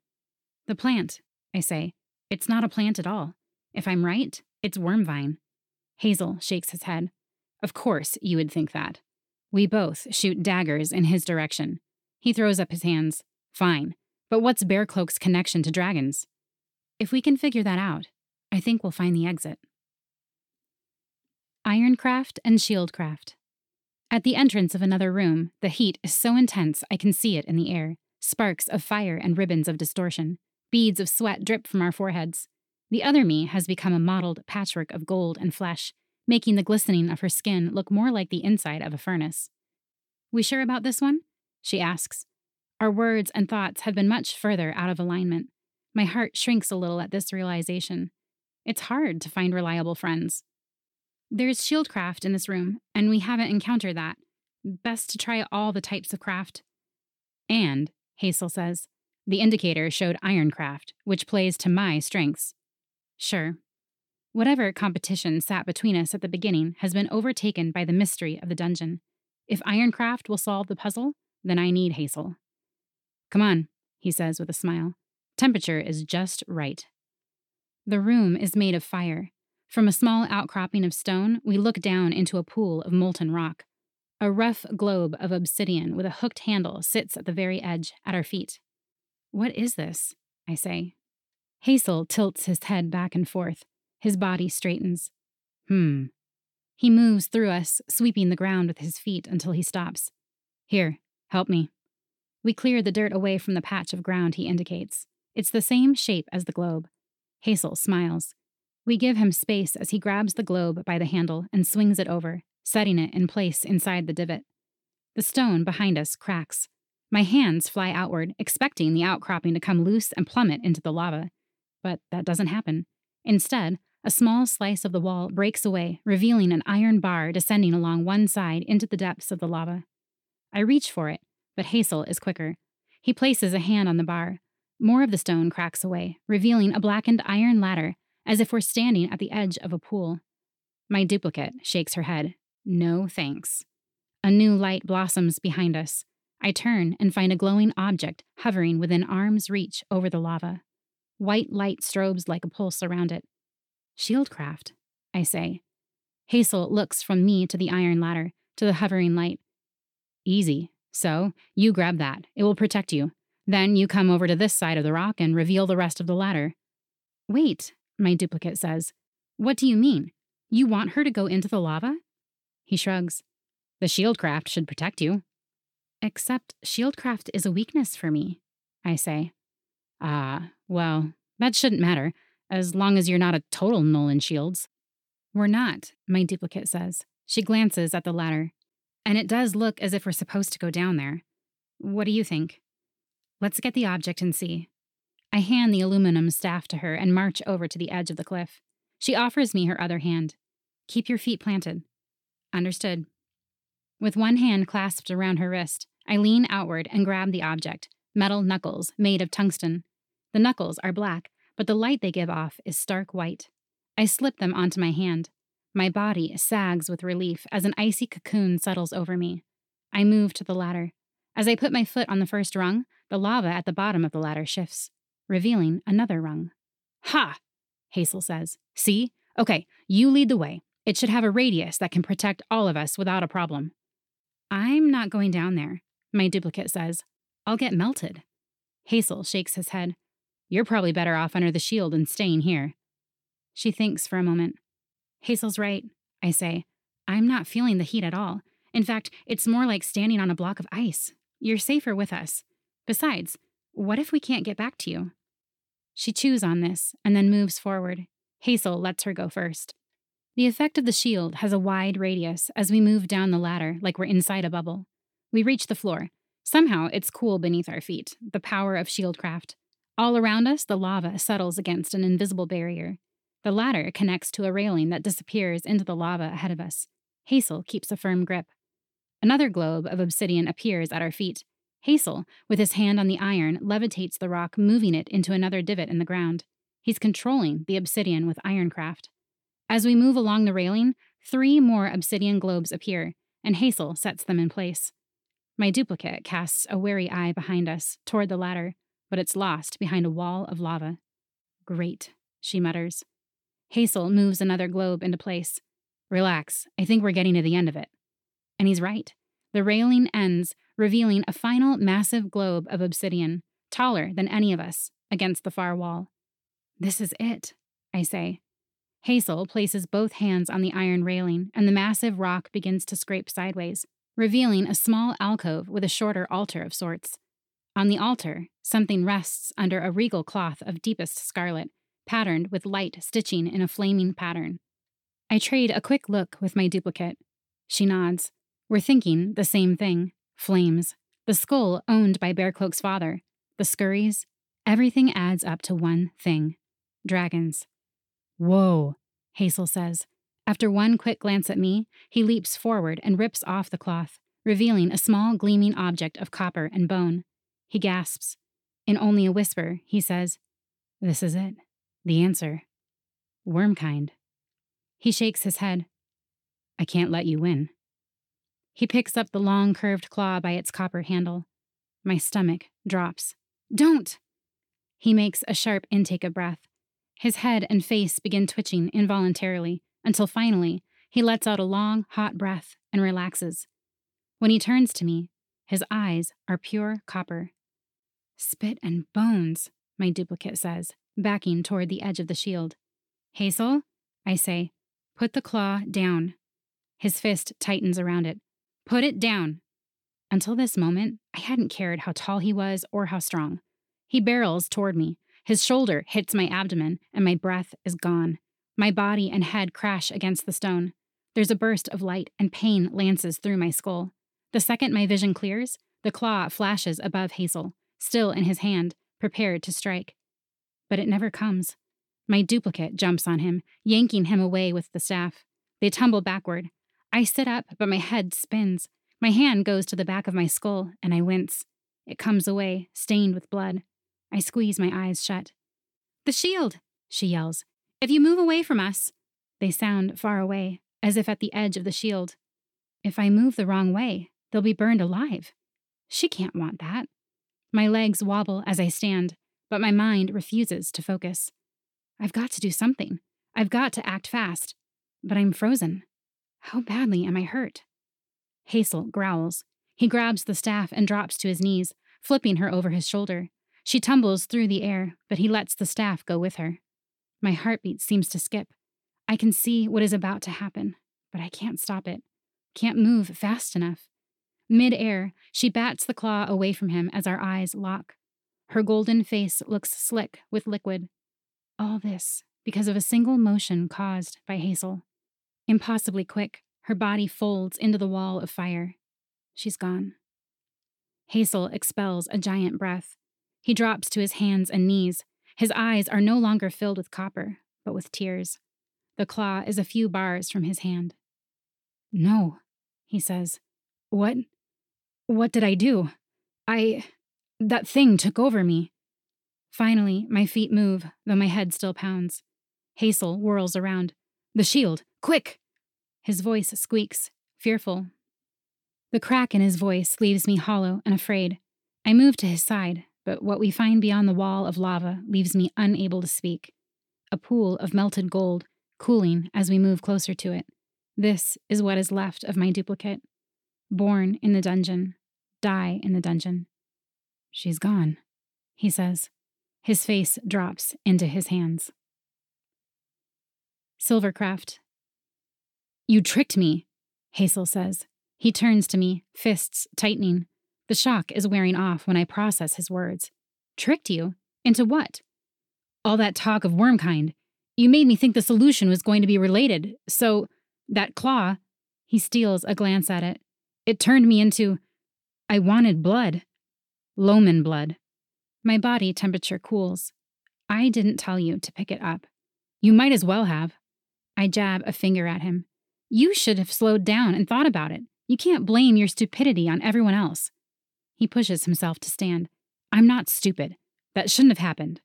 The plant, I say. It's not a plant at all. If I'm right, it's wormvine. Hazel shakes his head. Of course, you would think that. We both shoot daggers in his direction. He throws up his hands. Fine. But what's Bearcloak's connection to dragons? If we can figure that out, I think we'll find the exit. Ironcraft and Shieldcraft. At the entrance of another room, the heat is so intense I can see it in the air sparks of fire and ribbons of distortion. Beads of sweat drip from our foreheads. The other me has become a mottled patchwork of gold and flesh, making the glistening of her skin look more like the inside of a furnace. We sure about this one? She asks. Our words and thoughts have been much further out of alignment. My heart shrinks a little at this realization. It's hard to find reliable friends. There's shieldcraft in this room, and we haven't encountered that. Best to try all the types of craft. And, Hazel says, the indicator showed ironcraft, which plays to my strengths. Sure, Whatever competition sat between us at the beginning has been overtaken by the mystery of the dungeon. If Ironcraft will solve the puzzle, then I need Hazel. Come on, he says with a smile. Temperature is just right. The room is made of fire. From a small outcropping of stone, we look down into a pool of molten rock. A rough globe of obsidian with a hooked handle sits at the very edge, at our feet. What is this? I say. Hazel tilts his head back and forth. His body straightens. Hmm. He moves through us, sweeping the ground with his feet until he stops. Here, help me. We clear the dirt away from the patch of ground he indicates. It's the same shape as the globe. Hazel smiles. We give him space as he grabs the globe by the handle and swings it over, setting it in place inside the divot. The stone behind us cracks. My hands fly outward, expecting the outcropping to come loose and plummet into the lava. But that doesn't happen. Instead, a small slice of the wall breaks away, revealing an iron bar descending along one side into the depths of the lava. I reach for it, but Hazel is quicker. He places a hand on the bar. More of the stone cracks away, revealing a blackened iron ladder, as if we're standing at the edge of a pool. My duplicate shakes her head. No thanks. A new light blossoms behind us. I turn and find a glowing object hovering within arm's reach over the lava. White light strobes like a pulse around it. Shieldcraft, I say. Hazel looks from me to the iron ladder, to the hovering light. Easy. So, you grab that. It will protect you. Then you come over to this side of the rock and reveal the rest of the ladder. Wait, my duplicate says. What do you mean? You want her to go into the lava? He shrugs. The shieldcraft should protect you. Except shieldcraft is a weakness for me, I say. Ah, well, that shouldn't matter, as long as you're not a total null in shields. We're not, my duplicate says. She glances at the ladder. And it does look as if we're supposed to go down there. What do you think? Let's get the object and see. I hand the aluminum staff to her and march over to the edge of the cliff. She offers me her other hand. Keep your feet planted. Understood. With one hand clasped around her wrist, I lean outward and grab the object metal knuckles made of tungsten. The knuckles are black, but the light they give off is stark white. I slip them onto my hand. My body sags with relief as an icy cocoon settles over me. I move to the ladder. As I put my foot on the first rung, the lava at the bottom of the ladder shifts, revealing another rung. Ha! Hazel says. See? Okay, you lead the way. It should have a radius that can protect all of us without a problem. I'm not going down there, my duplicate says. I'll get melted. Hazel shakes his head. You're probably better off under the shield than staying here. She thinks for a moment. Hazel's right, I say. I'm not feeling the heat at all. In fact, it's more like standing on a block of ice. You're safer with us. Besides, what if we can't get back to you? She chews on this and then moves forward. Hazel lets her go first. The effect of the shield has a wide radius as we move down the ladder like we're inside a bubble. We reach the floor. Somehow it's cool beneath our feet, the power of shieldcraft. All around us, the lava settles against an invisible barrier. The ladder connects to a railing that disappears into the lava ahead of us. Hazel keeps a firm grip. Another globe of obsidian appears at our feet. Hazel, with his hand on the iron, levitates the rock, moving it into another divot in the ground. He's controlling the obsidian with ironcraft. As we move along the railing, three more obsidian globes appear, and Hazel sets them in place. My duplicate casts a wary eye behind us, toward the ladder, but it's lost behind a wall of lava. Great, she mutters. Hazel moves another globe into place. Relax, I think we're getting to the end of it. And he's right. The railing ends, revealing a final massive globe of obsidian, taller than any of us, against the far wall. This is it, I say. Hazel places both hands on the iron railing, and the massive rock begins to scrape sideways, revealing a small alcove with a shorter altar of sorts. On the altar, something rests under a regal cloth of deepest scarlet, patterned with light stitching in a flaming pattern. I trade a quick look with my duplicate. She nods. We're thinking the same thing flames. The skull owned by Bearcloak's father. The scurries. Everything adds up to one thing dragons. Whoa, Hazel says. After one quick glance at me, he leaps forward and rips off the cloth, revealing a small gleaming object of copper and bone. He gasps. In only a whisper, he says, This is it. The answer Wormkind. He shakes his head. I can't let you win. He picks up the long, curved claw by its copper handle. My stomach drops. Don't! He makes a sharp intake of breath. His head and face begin twitching involuntarily until finally he lets out a long, hot breath and relaxes. When he turns to me, his eyes are pure copper. Spit and bones, my duplicate says backing toward the edge of the shield. Hazel, I say, put the claw down. His fist tightens around it. Put it down. Until this moment, I hadn't cared how tall he was or how strong. He barrels toward me. His shoulder hits my abdomen, and my breath is gone. My body and head crash against the stone. There's a burst of light, and pain lances through my skull. The second my vision clears, the claw flashes above Hazel, still in his hand, prepared to strike but it never comes. My duplicate jumps on him, yanking him away with the staff. They tumble backward. I sit up, but my head spins. My hand goes to the back of my skull, and I wince. It comes away, stained with blood. I squeeze my eyes shut. The shield, she yells. If you move away from us. They sound far away, as if at the edge of the shield. If I move the wrong way, they'll be burned alive. She can't want that. My legs wobble as I stand, but my mind refuses to focus. I've got to do something. I've got to act fast. But I'm frozen. How badly am I hurt? Hazel growls. He grabs the staff and drops to his knees, flipping her over his shoulder. She tumbles through the air, but he lets the staff go with her. My heartbeat seems to skip. I can see what is about to happen, but I can't stop it. Can't move fast enough. Mid air, she bats the claw away from him as our eyes lock. Her golden face looks slick with liquid. All this because of a single motion caused by Hazel. Impossibly quick, her body folds into the wall of fire. She's gone. Hazel expels a giant breath. He drops to his hands and knees. His eyes are no longer filled with copper, but with tears. The claw is a few bars from his hand. No, he says. What? What did I do? I. That thing took over me. Finally, my feet move, though my head still pounds. Hazel whirls around. The shield! Quick! His voice squeaks, fearful. The crack in his voice leaves me hollow and afraid. I move to his side, but what we find beyond the wall of lava leaves me unable to speak. A pool of melted gold, cooling as we move closer to it. This is what is left of my duplicate. Born in the dungeon, die in the dungeon. She's gone, he says. His face drops into his hands. Silvercraft. You tricked me, Hazel says. He turns to me, fists tightening. The shock is wearing off when I process his words. Tricked you? Into what? All that talk of wormkind. You made me think the solution was going to be related, so that claw. He steals a glance at it. It turned me into. I wanted blood. Loman blood. My body temperature cools. I didn't tell you to pick it up. You might as well have. I jab a finger at him. You should have slowed down and thought about it. You can't blame your stupidity on everyone else. He pushes himself to stand. I'm not stupid. That shouldn't have happened.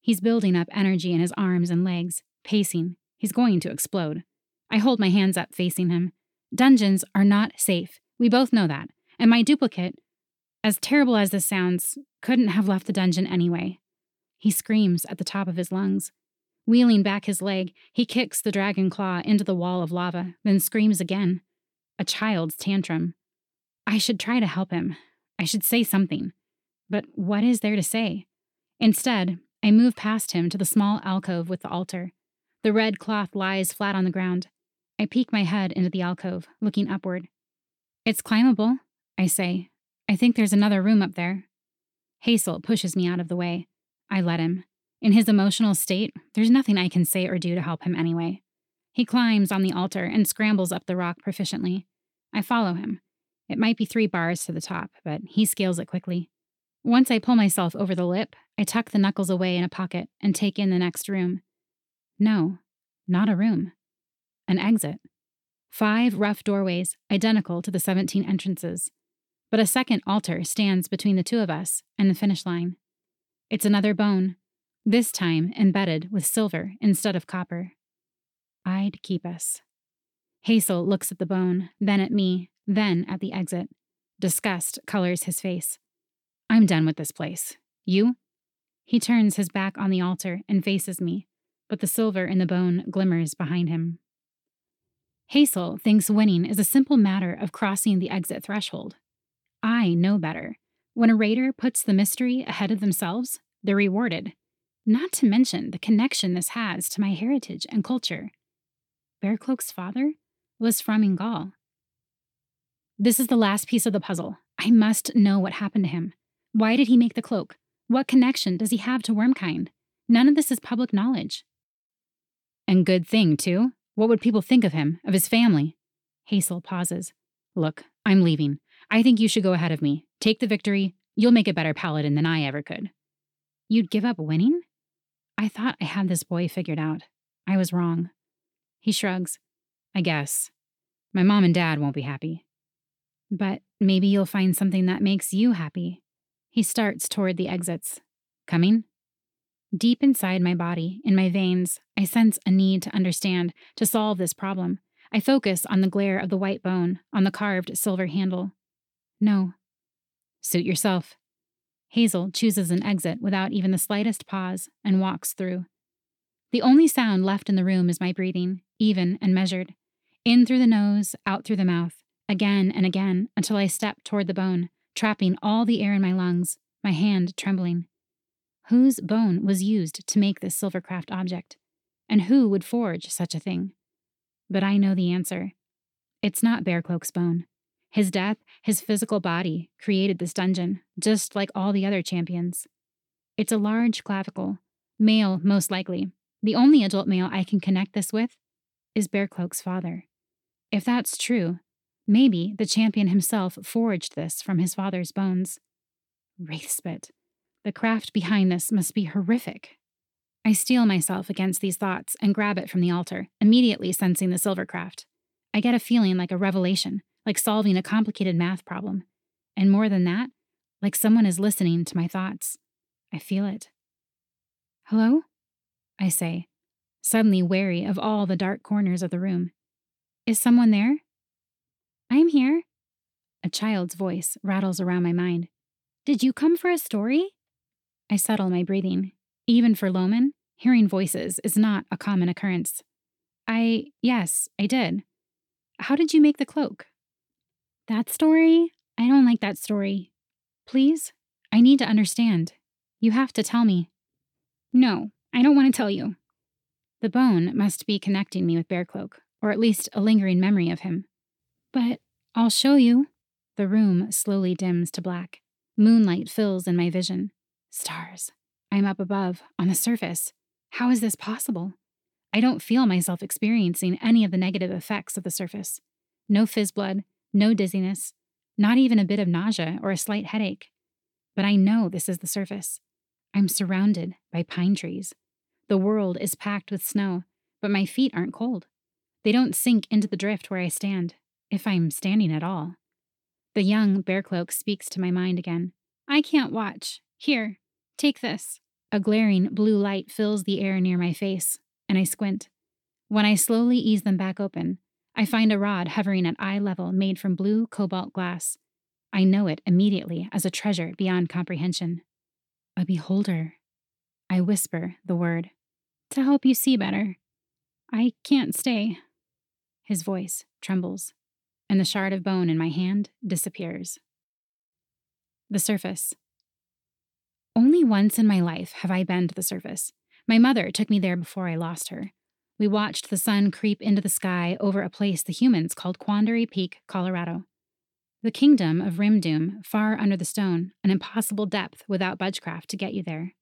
He's building up energy in his arms and legs, pacing. He's going to explode. I hold my hands up facing him. Dungeons are not safe. We both know that. And my duplicate, as terrible as this sounds, couldn't have left the dungeon anyway. He screams at the top of his lungs. Wheeling back his leg, he kicks the dragon claw into the wall of lava, then screams again. A child's tantrum. I should try to help him. I should say something. But what is there to say? Instead, I move past him to the small alcove with the altar. The red cloth lies flat on the ground. I peek my head into the alcove, looking upward. It's climbable, I say. I think there's another room up there. Hazel pushes me out of the way. I let him. In his emotional state, there's nothing I can say or do to help him anyway. He climbs on the altar and scrambles up the rock proficiently. I follow him. It might be three bars to the top, but he scales it quickly. Once I pull myself over the lip, I tuck the knuckles away in a pocket and take in the next room. No, not a room. An exit. Five rough doorways, identical to the 17 entrances. But a second altar stands between the two of us and the finish line. It's another bone, this time embedded with silver instead of copper. I'd keep us. Hazel looks at the bone, then at me, then at the exit. Disgust colors his face. I'm done with this place. You? He turns his back on the altar and faces me, but the silver in the bone glimmers behind him. Hazel thinks winning is a simple matter of crossing the exit threshold. I know better. When a raider puts the mystery ahead of themselves, they're rewarded. Not to mention the connection this has to my heritage and culture. Bearcloak's father was from Ingal. This is the last piece of the puzzle. I must know what happened to him. Why did he make the cloak? What connection does he have to Wormkind? None of this is public knowledge. And good thing, too. What would people think of him, of his family? Hazel pauses. Look, I'm leaving. I think you should go ahead of me. Take the victory. You'll make a better paladin than I ever could. You'd give up winning? I thought I had this boy figured out. I was wrong. He shrugs. I guess. My mom and dad won't be happy. But maybe you'll find something that makes you happy. He starts toward the exits. Coming? Deep inside my body, in my veins, I sense a need to understand, to solve this problem. I focus on the glare of the white bone, on the carved silver handle. No. Suit yourself. Hazel chooses an exit without even the slightest pause and walks through. The only sound left in the room is my breathing, even and measured. In through the nose, out through the mouth, again and again until I stepped toward the bone, trapping all the air in my lungs, my hand trembling. Whose bone was used to make this silvercraft object? And who would forge such a thing? But I know the answer. It's not Bearcloak's bone. His death, his physical body, created this dungeon, just like all the other champions. It's a large clavicle, male most likely. The only adult male I can connect this with is Bearcloak's father. If that's true, maybe the champion himself forged this from his father's bones. Wraithspit. The craft behind this must be horrific. I steel myself against these thoughts and grab it from the altar, immediately sensing the silver craft. I get a feeling like a revelation, like solving a complicated math problem. And more than that, like someone is listening to my thoughts. I feel it. Hello? I say, suddenly wary of all the dark corners of the room. Is someone there? I'm here. A child's voice rattles around my mind. Did you come for a story? I settle my breathing. Even for Loman, hearing voices is not a common occurrence. I, yes, I did. How did you make the cloak? That story? I don't like that story. Please? I need to understand. You have to tell me. No, I don't want to tell you. The bone must be connecting me with Bearcloak, or at least a lingering memory of him. But I'll show you. The room slowly dims to black. Moonlight fills in my vision. Stars. I'm up above, on the surface. How is this possible? I don't feel myself experiencing any of the negative effects of the surface. No fizz blood, no dizziness, not even a bit of nausea or a slight headache. But I know this is the surface. I'm surrounded by pine trees. The world is packed with snow, but my feet aren't cold. They don't sink into the drift where I stand, if I'm standing at all. The young Bearcloak speaks to my mind again. I can't watch. Here, take this. A glaring blue light fills the air near my face, and I squint. When I slowly ease them back open, I find a rod hovering at eye level made from blue cobalt glass. I know it immediately as a treasure beyond comprehension. A beholder. I whisper the word. To help you see better. I can't stay. His voice trembles, and the shard of bone in my hand disappears. The surface. Only once in my life have I been to the surface. My mother took me there before I lost her. We watched the sun creep into the sky over a place the humans called Quandary Peak, Colorado. The kingdom of Rimdoom, far under the stone, an impossible depth without budgecraft to get you there.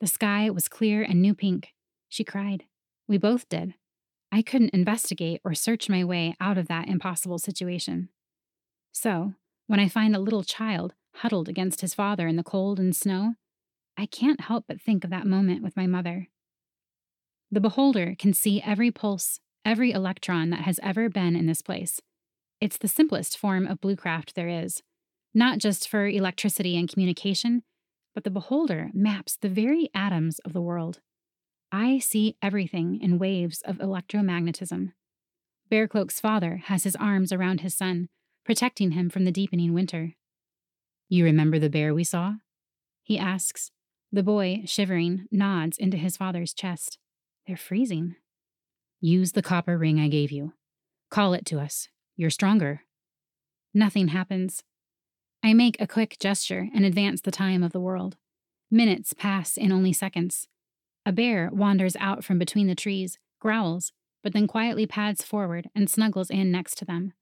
The sky was clear and new pink. She cried. We both did. I couldn't investigate or search my way out of that impossible situation. So, when I find a little child huddled against his father in the cold and snow, I can't help but think of that moment with my mother. The beholder can see every pulse, every electron that has ever been in this place. It's the simplest form of bluecraft there is, not just for electricity and communication, but the beholder maps the very atoms of the world. I see everything in waves of electromagnetism. Bearcloak's father has his arms around his son, protecting him from the deepening winter. You remember the bear we saw? He asks. The boy, shivering, nods into his father's chest. They're freezing. Use the copper ring I gave you. Call it to us. You're stronger. Nothing happens. I make a quick gesture and advance the time of the world. Minutes pass in only seconds. A bear wanders out from between the trees, growls, but then quietly pads forward and snuggles in next to them.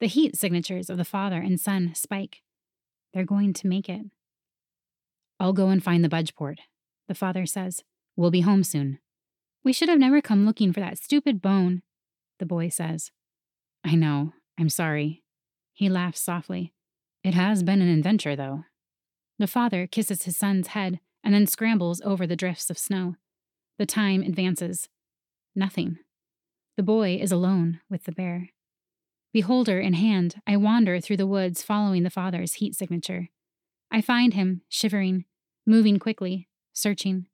The heat signatures of the father and son spike. They're going to make it. I'll go and find the budgeport, the father says. We'll be home soon. We should have never come looking for that stupid bone, the boy says. I know. I'm sorry. He laughs softly. It has been an adventure, though. The father kisses his son's head and then scrambles over the drifts of snow. The time advances. Nothing. The boy is alone with the bear. Beholder in hand, I wander through the woods following the father's heat signature. I find him, shivering, moving quickly, searching.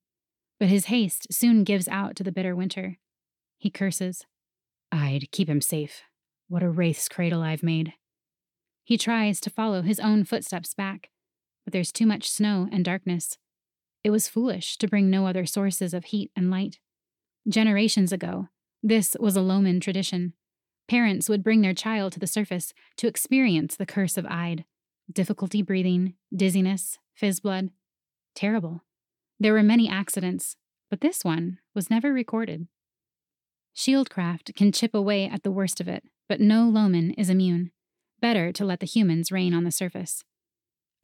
But his haste soon gives out to the bitter winter. He curses. I'd keep him safe. What a wraith's cradle I've made. He tries to follow his own footsteps back, but there's too much snow and darkness. It was foolish to bring no other sources of heat and light. Generations ago, this was a Loman tradition. Parents would bring their child to the surface to experience the curse of Ide difficulty breathing, dizziness, fizz blood. Terrible. There were many accidents, but this one was never recorded. Shieldcraft can chip away at the worst of it, but no Loman is immune. Better to let the humans reign on the surface.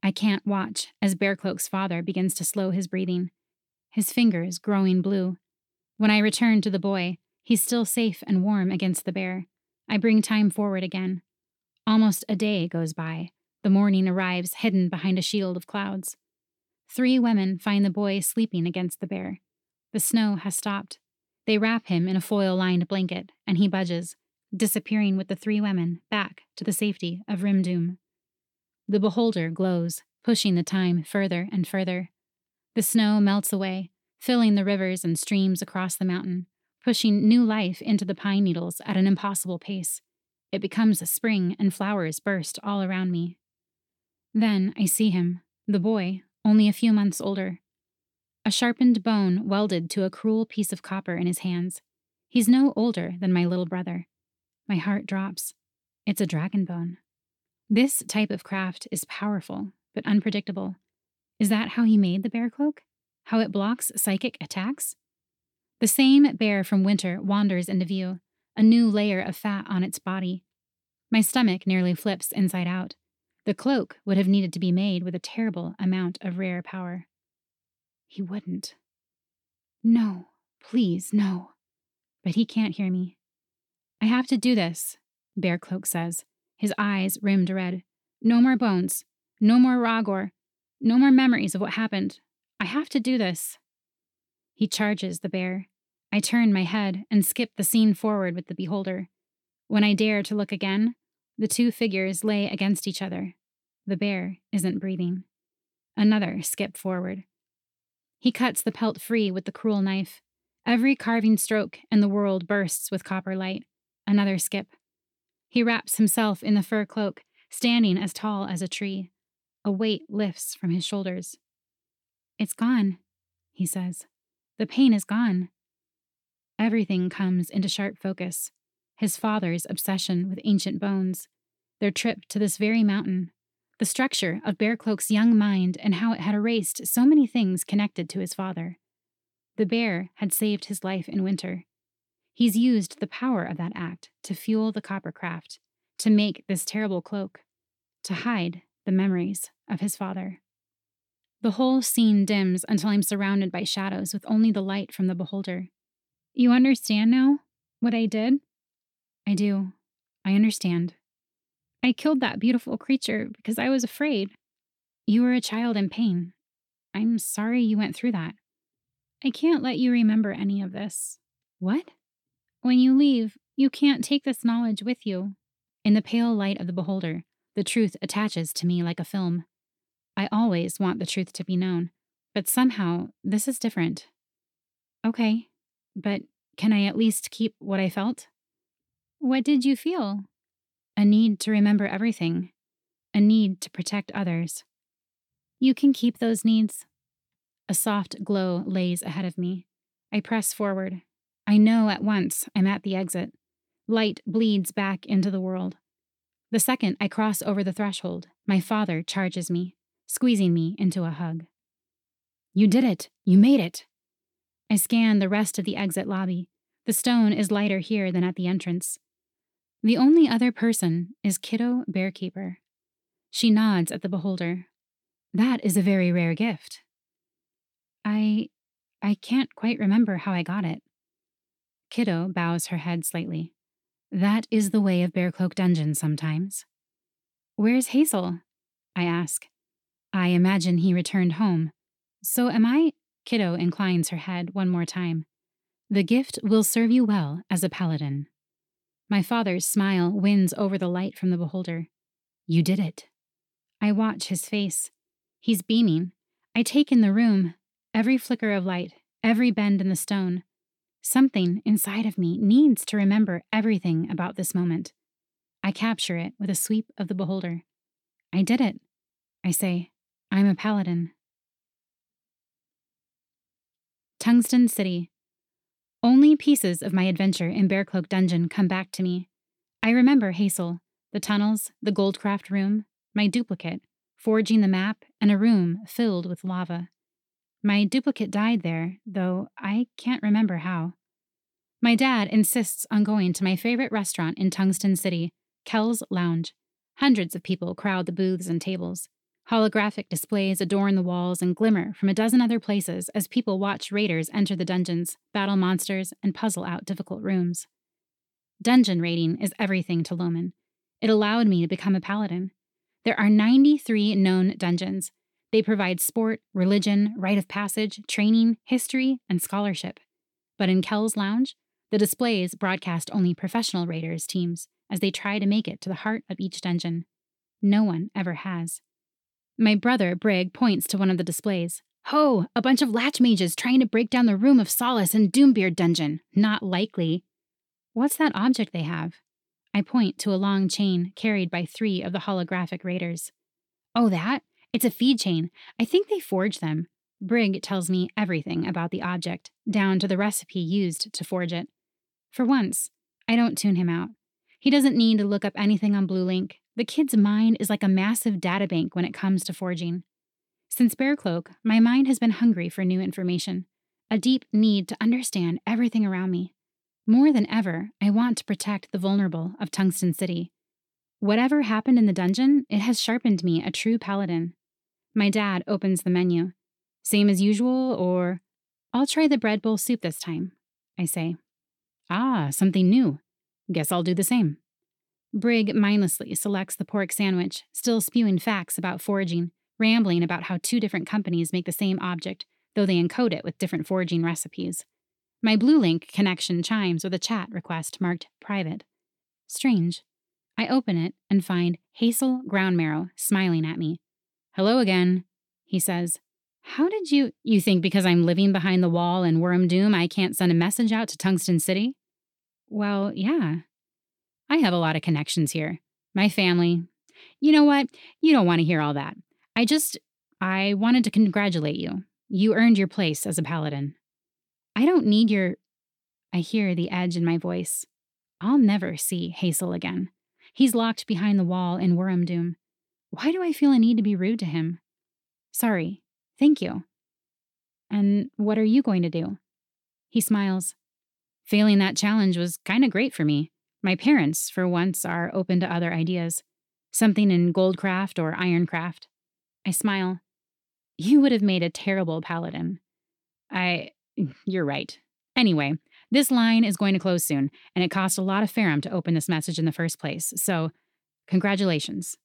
I can't watch as Bearcloak's father begins to slow his breathing, his fingers growing blue. When I return to the boy, he's still safe and warm against the bear. I bring time forward again. Almost a day goes by. The morning arrives hidden behind a shield of clouds. Three women find the boy sleeping against the bear. The snow has stopped. They wrap him in a foil lined blanket, and he budges, disappearing with the three women back to the safety of Rimdoom. The beholder glows, pushing the time further and further. The snow melts away, filling the rivers and streams across the mountain, pushing new life into the pine needles at an impossible pace. It becomes a spring, and flowers burst all around me. Then I see him, the boy, only a few months older. A sharpened bone welded to a cruel piece of copper in his hands. He's no older than my little brother. My heart drops. It's a dragon bone. This type of craft is powerful, but unpredictable. Is that how he made the bear cloak? How it blocks psychic attacks? The same bear from winter wanders into view, a new layer of fat on its body. My stomach nearly flips inside out. The cloak would have needed to be made with a terrible amount of rare power. He wouldn't. No, please, no. But he can't hear me. I have to do this, Bearcloak says, his eyes rimmed red. No more bones. No more Ragor. No more memories of what happened. I have to do this. He charges the bear. I turn my head and skip the scene forward with the beholder. When I dare to look again, the two figures lay against each other. The bear isn't breathing. Another skip forward. He cuts the pelt free with the cruel knife. Every carving stroke, and the world bursts with copper light. Another skip. He wraps himself in the fur cloak, standing as tall as a tree. A weight lifts from his shoulders. It's gone, he says. The pain is gone. Everything comes into sharp focus his father's obsession with ancient bones, their trip to this very mountain, the structure of Bearcloak's young mind and how it had erased so many things connected to his father. The bear had saved his life in winter. He's used the power of that act to fuel the coppercraft, to make this terrible cloak, to hide the memories of his father. The whole scene dims until I'm surrounded by shadows with only the light from the beholder. You understand now what I did? I do. I understand. I killed that beautiful creature because I was afraid. You were a child in pain. I'm sorry you went through that. I can't let you remember any of this. What? When you leave, you can't take this knowledge with you. In the pale light of the beholder, the truth attaches to me like a film. I always want the truth to be known, but somehow this is different. Okay, but can I at least keep what I felt? What did you feel? A need to remember everything, a need to protect others. You can keep those needs. A soft glow lays ahead of me. I press forward, I know at once I'm at the exit. Light bleeds back into the world. The second I cross over the threshold, my father charges me, squeezing me into a hug. You did it! You made it! I scan the rest of the exit lobby. The stone is lighter here than at the entrance. The only other person is Kiddo Bearkeeper. She nods at the beholder. That is a very rare gift. I. I can't quite remember how I got it. Kiddo bows her head slightly. That is the way of Bearcloak Dungeon sometimes. Where's Hazel? I ask. I imagine he returned home. So am I? Kiddo inclines her head one more time. The gift will serve you well as a paladin. My father's smile wins over the light from the beholder. You did it. I watch his face. He's beaming. I take in the room, every flicker of light, every bend in the stone. Something inside of me needs to remember everything about this moment. I capture it with a sweep of the beholder. I did it. I say, I'm a paladin. Tungsten City. Only pieces of my adventure in Bearcloak Dungeon come back to me. I remember Hazel, the tunnels, the Goldcraft room, my duplicate, forging the map, and a room filled with lava. My duplicate died there, though I can't remember how. My dad insists on going to my favorite restaurant in Tungsten City, Kell's Lounge. Hundreds of people crowd the booths and tables. Holographic displays adorn the walls and glimmer from a dozen other places as people watch raiders enter the dungeons, battle monsters, and puzzle out difficult rooms. Dungeon raiding is everything to Loman. It allowed me to become a paladin. There are 93 known dungeons. They provide sport, religion, rite of passage, training, history, and scholarship. But in Kell's Lounge, the displays broadcast only professional raiders' teams as they try to make it to the heart of each dungeon. No one ever has. My brother, Brig, points to one of the displays. Ho! A bunch of latch mages trying to break down the Room of Solace in Doombeard Dungeon. Not likely. What's that object they have? I point to a long chain carried by three of the holographic raiders. Oh, that? It's a feed chain. I think they forge them. Brig tells me everything about the object, down to the recipe used to forge it. For once, I don't tune him out. He doesn't need to look up anything on BlueLink. The kid's mind is like a massive databank when it comes to forging. Since Bearcloak, my mind has been hungry for new information, a deep need to understand everything around me. More than ever, I want to protect the vulnerable of Tungsten City. Whatever happened in the dungeon, it has sharpened me a true paladin. My dad opens the menu. Same as usual, or I'll try the bread bowl soup this time, I say. Ah, something new. Guess I'll do the same. Brig mindlessly selects the pork sandwich, still spewing facts about forging, rambling about how two different companies make the same object, though they encode it with different forging recipes. My Blue Link connection chimes with a chat request marked private. Strange. I open it and find Hazel Groundmarrow smiling at me. Hello again, he says. How did you. You think because I'm living behind the wall in Worm Doom I can't send a message out to Tungsten City? Well, yeah, I have a lot of connections here. My family. You know what? You don't want to hear all that. I just. I wanted to congratulate you. You earned your place as a paladin. I don't need your. I hear the edge in my voice. I'll never see Hazel again. He's locked behind the wall in Doom. Why do I feel a need to be rude to him? Sorry. Thank you. And what are you going to do? He smiles. Failing that challenge was kind of great for me. My parents, for once, are open to other ideas. Something in goldcraft or ironcraft. I smile. You would have made a terrible paladin. I. You're right. Anyway, this line is going to close soon, and it cost a lot of Ferrum to open this message in the first place, so congratulations.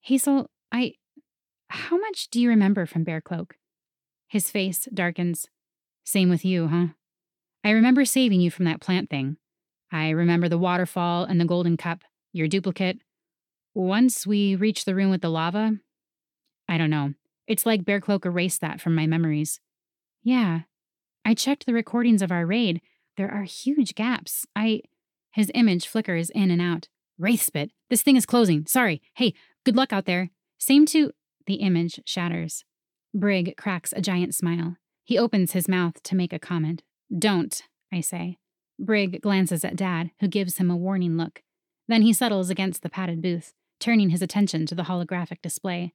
Hazel, I. How much do you remember from Bearcloak? His face darkens. Same with you, huh? I remember saving you from that plant thing. I remember the waterfall and the golden cup, your duplicate. Once we reached the room with the lava, I don't know. It's like Bearcloak erased that from my memories. Yeah. I checked the recordings of our raid. There are huge gaps. I. His image flickers in and out. Wraithspit, this thing is closing. Sorry. Hey, good luck out there. Same to. The image shatters. Brig cracks a giant smile. He opens his mouth to make a comment. Don't, I say. Brig glances at Dad, who gives him a warning look. Then he settles against the padded booth, turning his attention to the holographic display.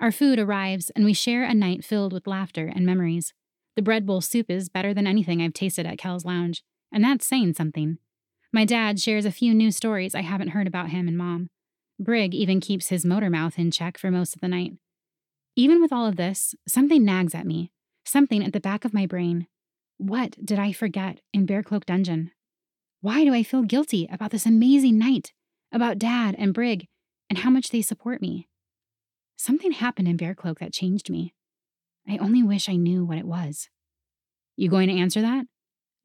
Our food arrives, and we share a night filled with laughter and memories. The bread bowl soup is better than anything I've tasted at Kell's Lounge, and that's saying something. My dad shares a few new stories I haven't heard about him and Mom. Brig even keeps his motor mouth in check for most of the night. Even with all of this, something nags at me, something at the back of my brain. What did I forget in Bearcloak Dungeon? Why do I feel guilty about this amazing night, about Dad and Brig, and how much they support me? Something happened in Bearcloak that changed me. I only wish I knew what it was. You going to answer that?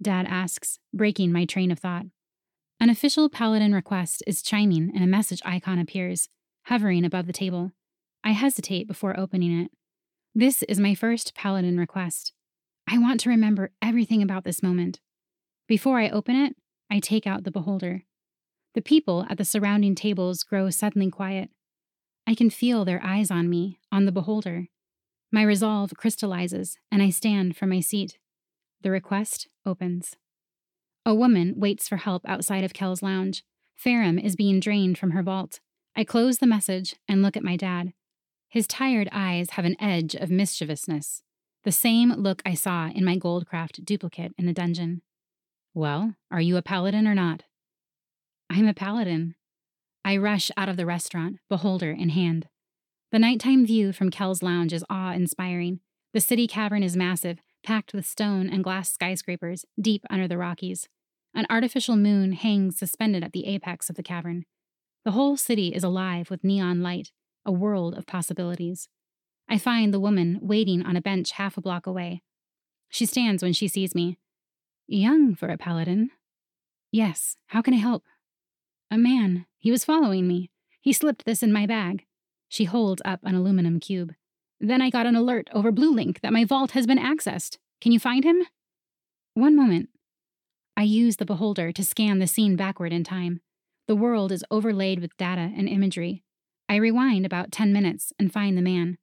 Dad asks, breaking my train of thought. An official paladin request is chiming and a message icon appears, hovering above the table. I hesitate before opening it. This is my first paladin request. I want to remember everything about this moment. Before I open it, I take out the beholder. The people at the surrounding tables grow suddenly quiet. I can feel their eyes on me, on the beholder. My resolve crystallizes, and I stand from my seat. The request opens. A woman waits for help outside of Kell's lounge. Ferrum is being drained from her vault. I close the message and look at my dad. His tired eyes have an edge of mischievousness, the same look I saw in my Goldcraft duplicate in the dungeon. Well, are you a paladin or not? I'm a paladin. I rush out of the restaurant, beholder in hand. The nighttime view from Kell's lounge is awe inspiring. The city cavern is massive, packed with stone and glass skyscrapers deep under the Rockies. An artificial moon hangs suspended at the apex of the cavern. The whole city is alive with neon light, a world of possibilities. I find the woman waiting on a bench half a block away. She stands when she sees me. Young for a paladin. Yes, how can I help? A man. He was following me. He slipped this in my bag. She holds up an aluminum cube. Then I got an alert over BlueLink that my vault has been accessed. Can you find him? One moment. I use the beholder to scan the scene backward in time. The world is overlaid with data and imagery. I rewind about 10 minutes and find the man.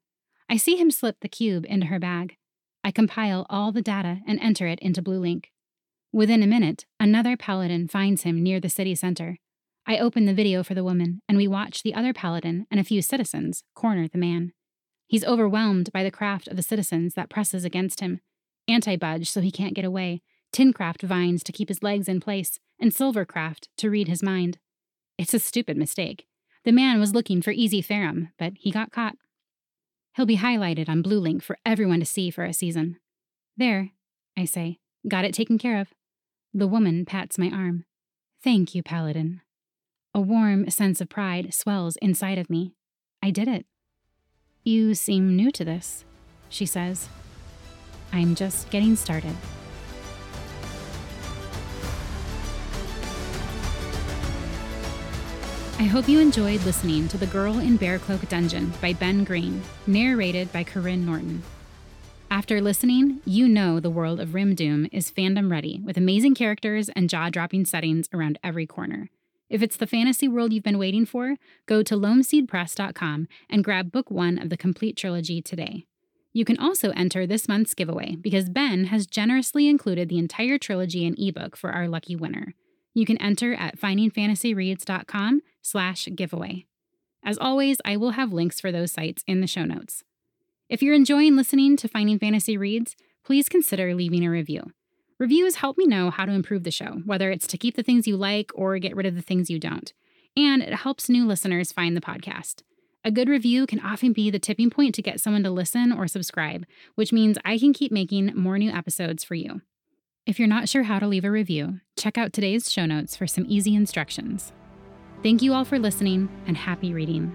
I see him slip the cube into her bag. I compile all the data and enter it into BlueLink. Within a minute, another paladin finds him near the city center. I open the video for the woman, and we watch the other paladin and a few citizens corner the man. He's overwhelmed by the craft of the citizens that presses against him. Anti budge so he can't get away, tincraft vines to keep his legs in place, and silvercraft to read his mind. It's a stupid mistake. The man was looking for easy Ferrum, but he got caught. He'll be highlighted on Blue Link for everyone to see for a season. There, I say, got it taken care of. The woman pats my arm. Thank you, Paladin. A warm sense of pride swells inside of me. I did it. You seem new to this, she says. I'm just getting started. I hope you enjoyed listening to The Girl in Bearcloak Dungeon by Ben Green, narrated by Karyne Norton. After listening, you know the world of Rimdoom is fandom ready with amazing characters and jaw dropping settings around every corner. If it's the fantasy world you've been waiting for, go to loamseedpress.com and grab book one of the complete trilogy today. You can also enter this month's giveaway because Ben has generously included the entire trilogy in ebook for our lucky winner. You can enter at findingfantasyreads.com slash giveaway. As always, I will have links for those sites in the show notes. If you're enjoying listening to Finding Fantasy Reads, please consider leaving a review. Reviews help me know how to improve the show, whether it's to keep the things you like or get rid of the things you don't. And it helps new listeners find the podcast. A good review can often be the tipping point to get someone to listen or subscribe, which means I can keep making more new episodes for you. If you're not sure how to leave a review, check out today's show notes for some easy instructions. Thank you all for listening and happy reading.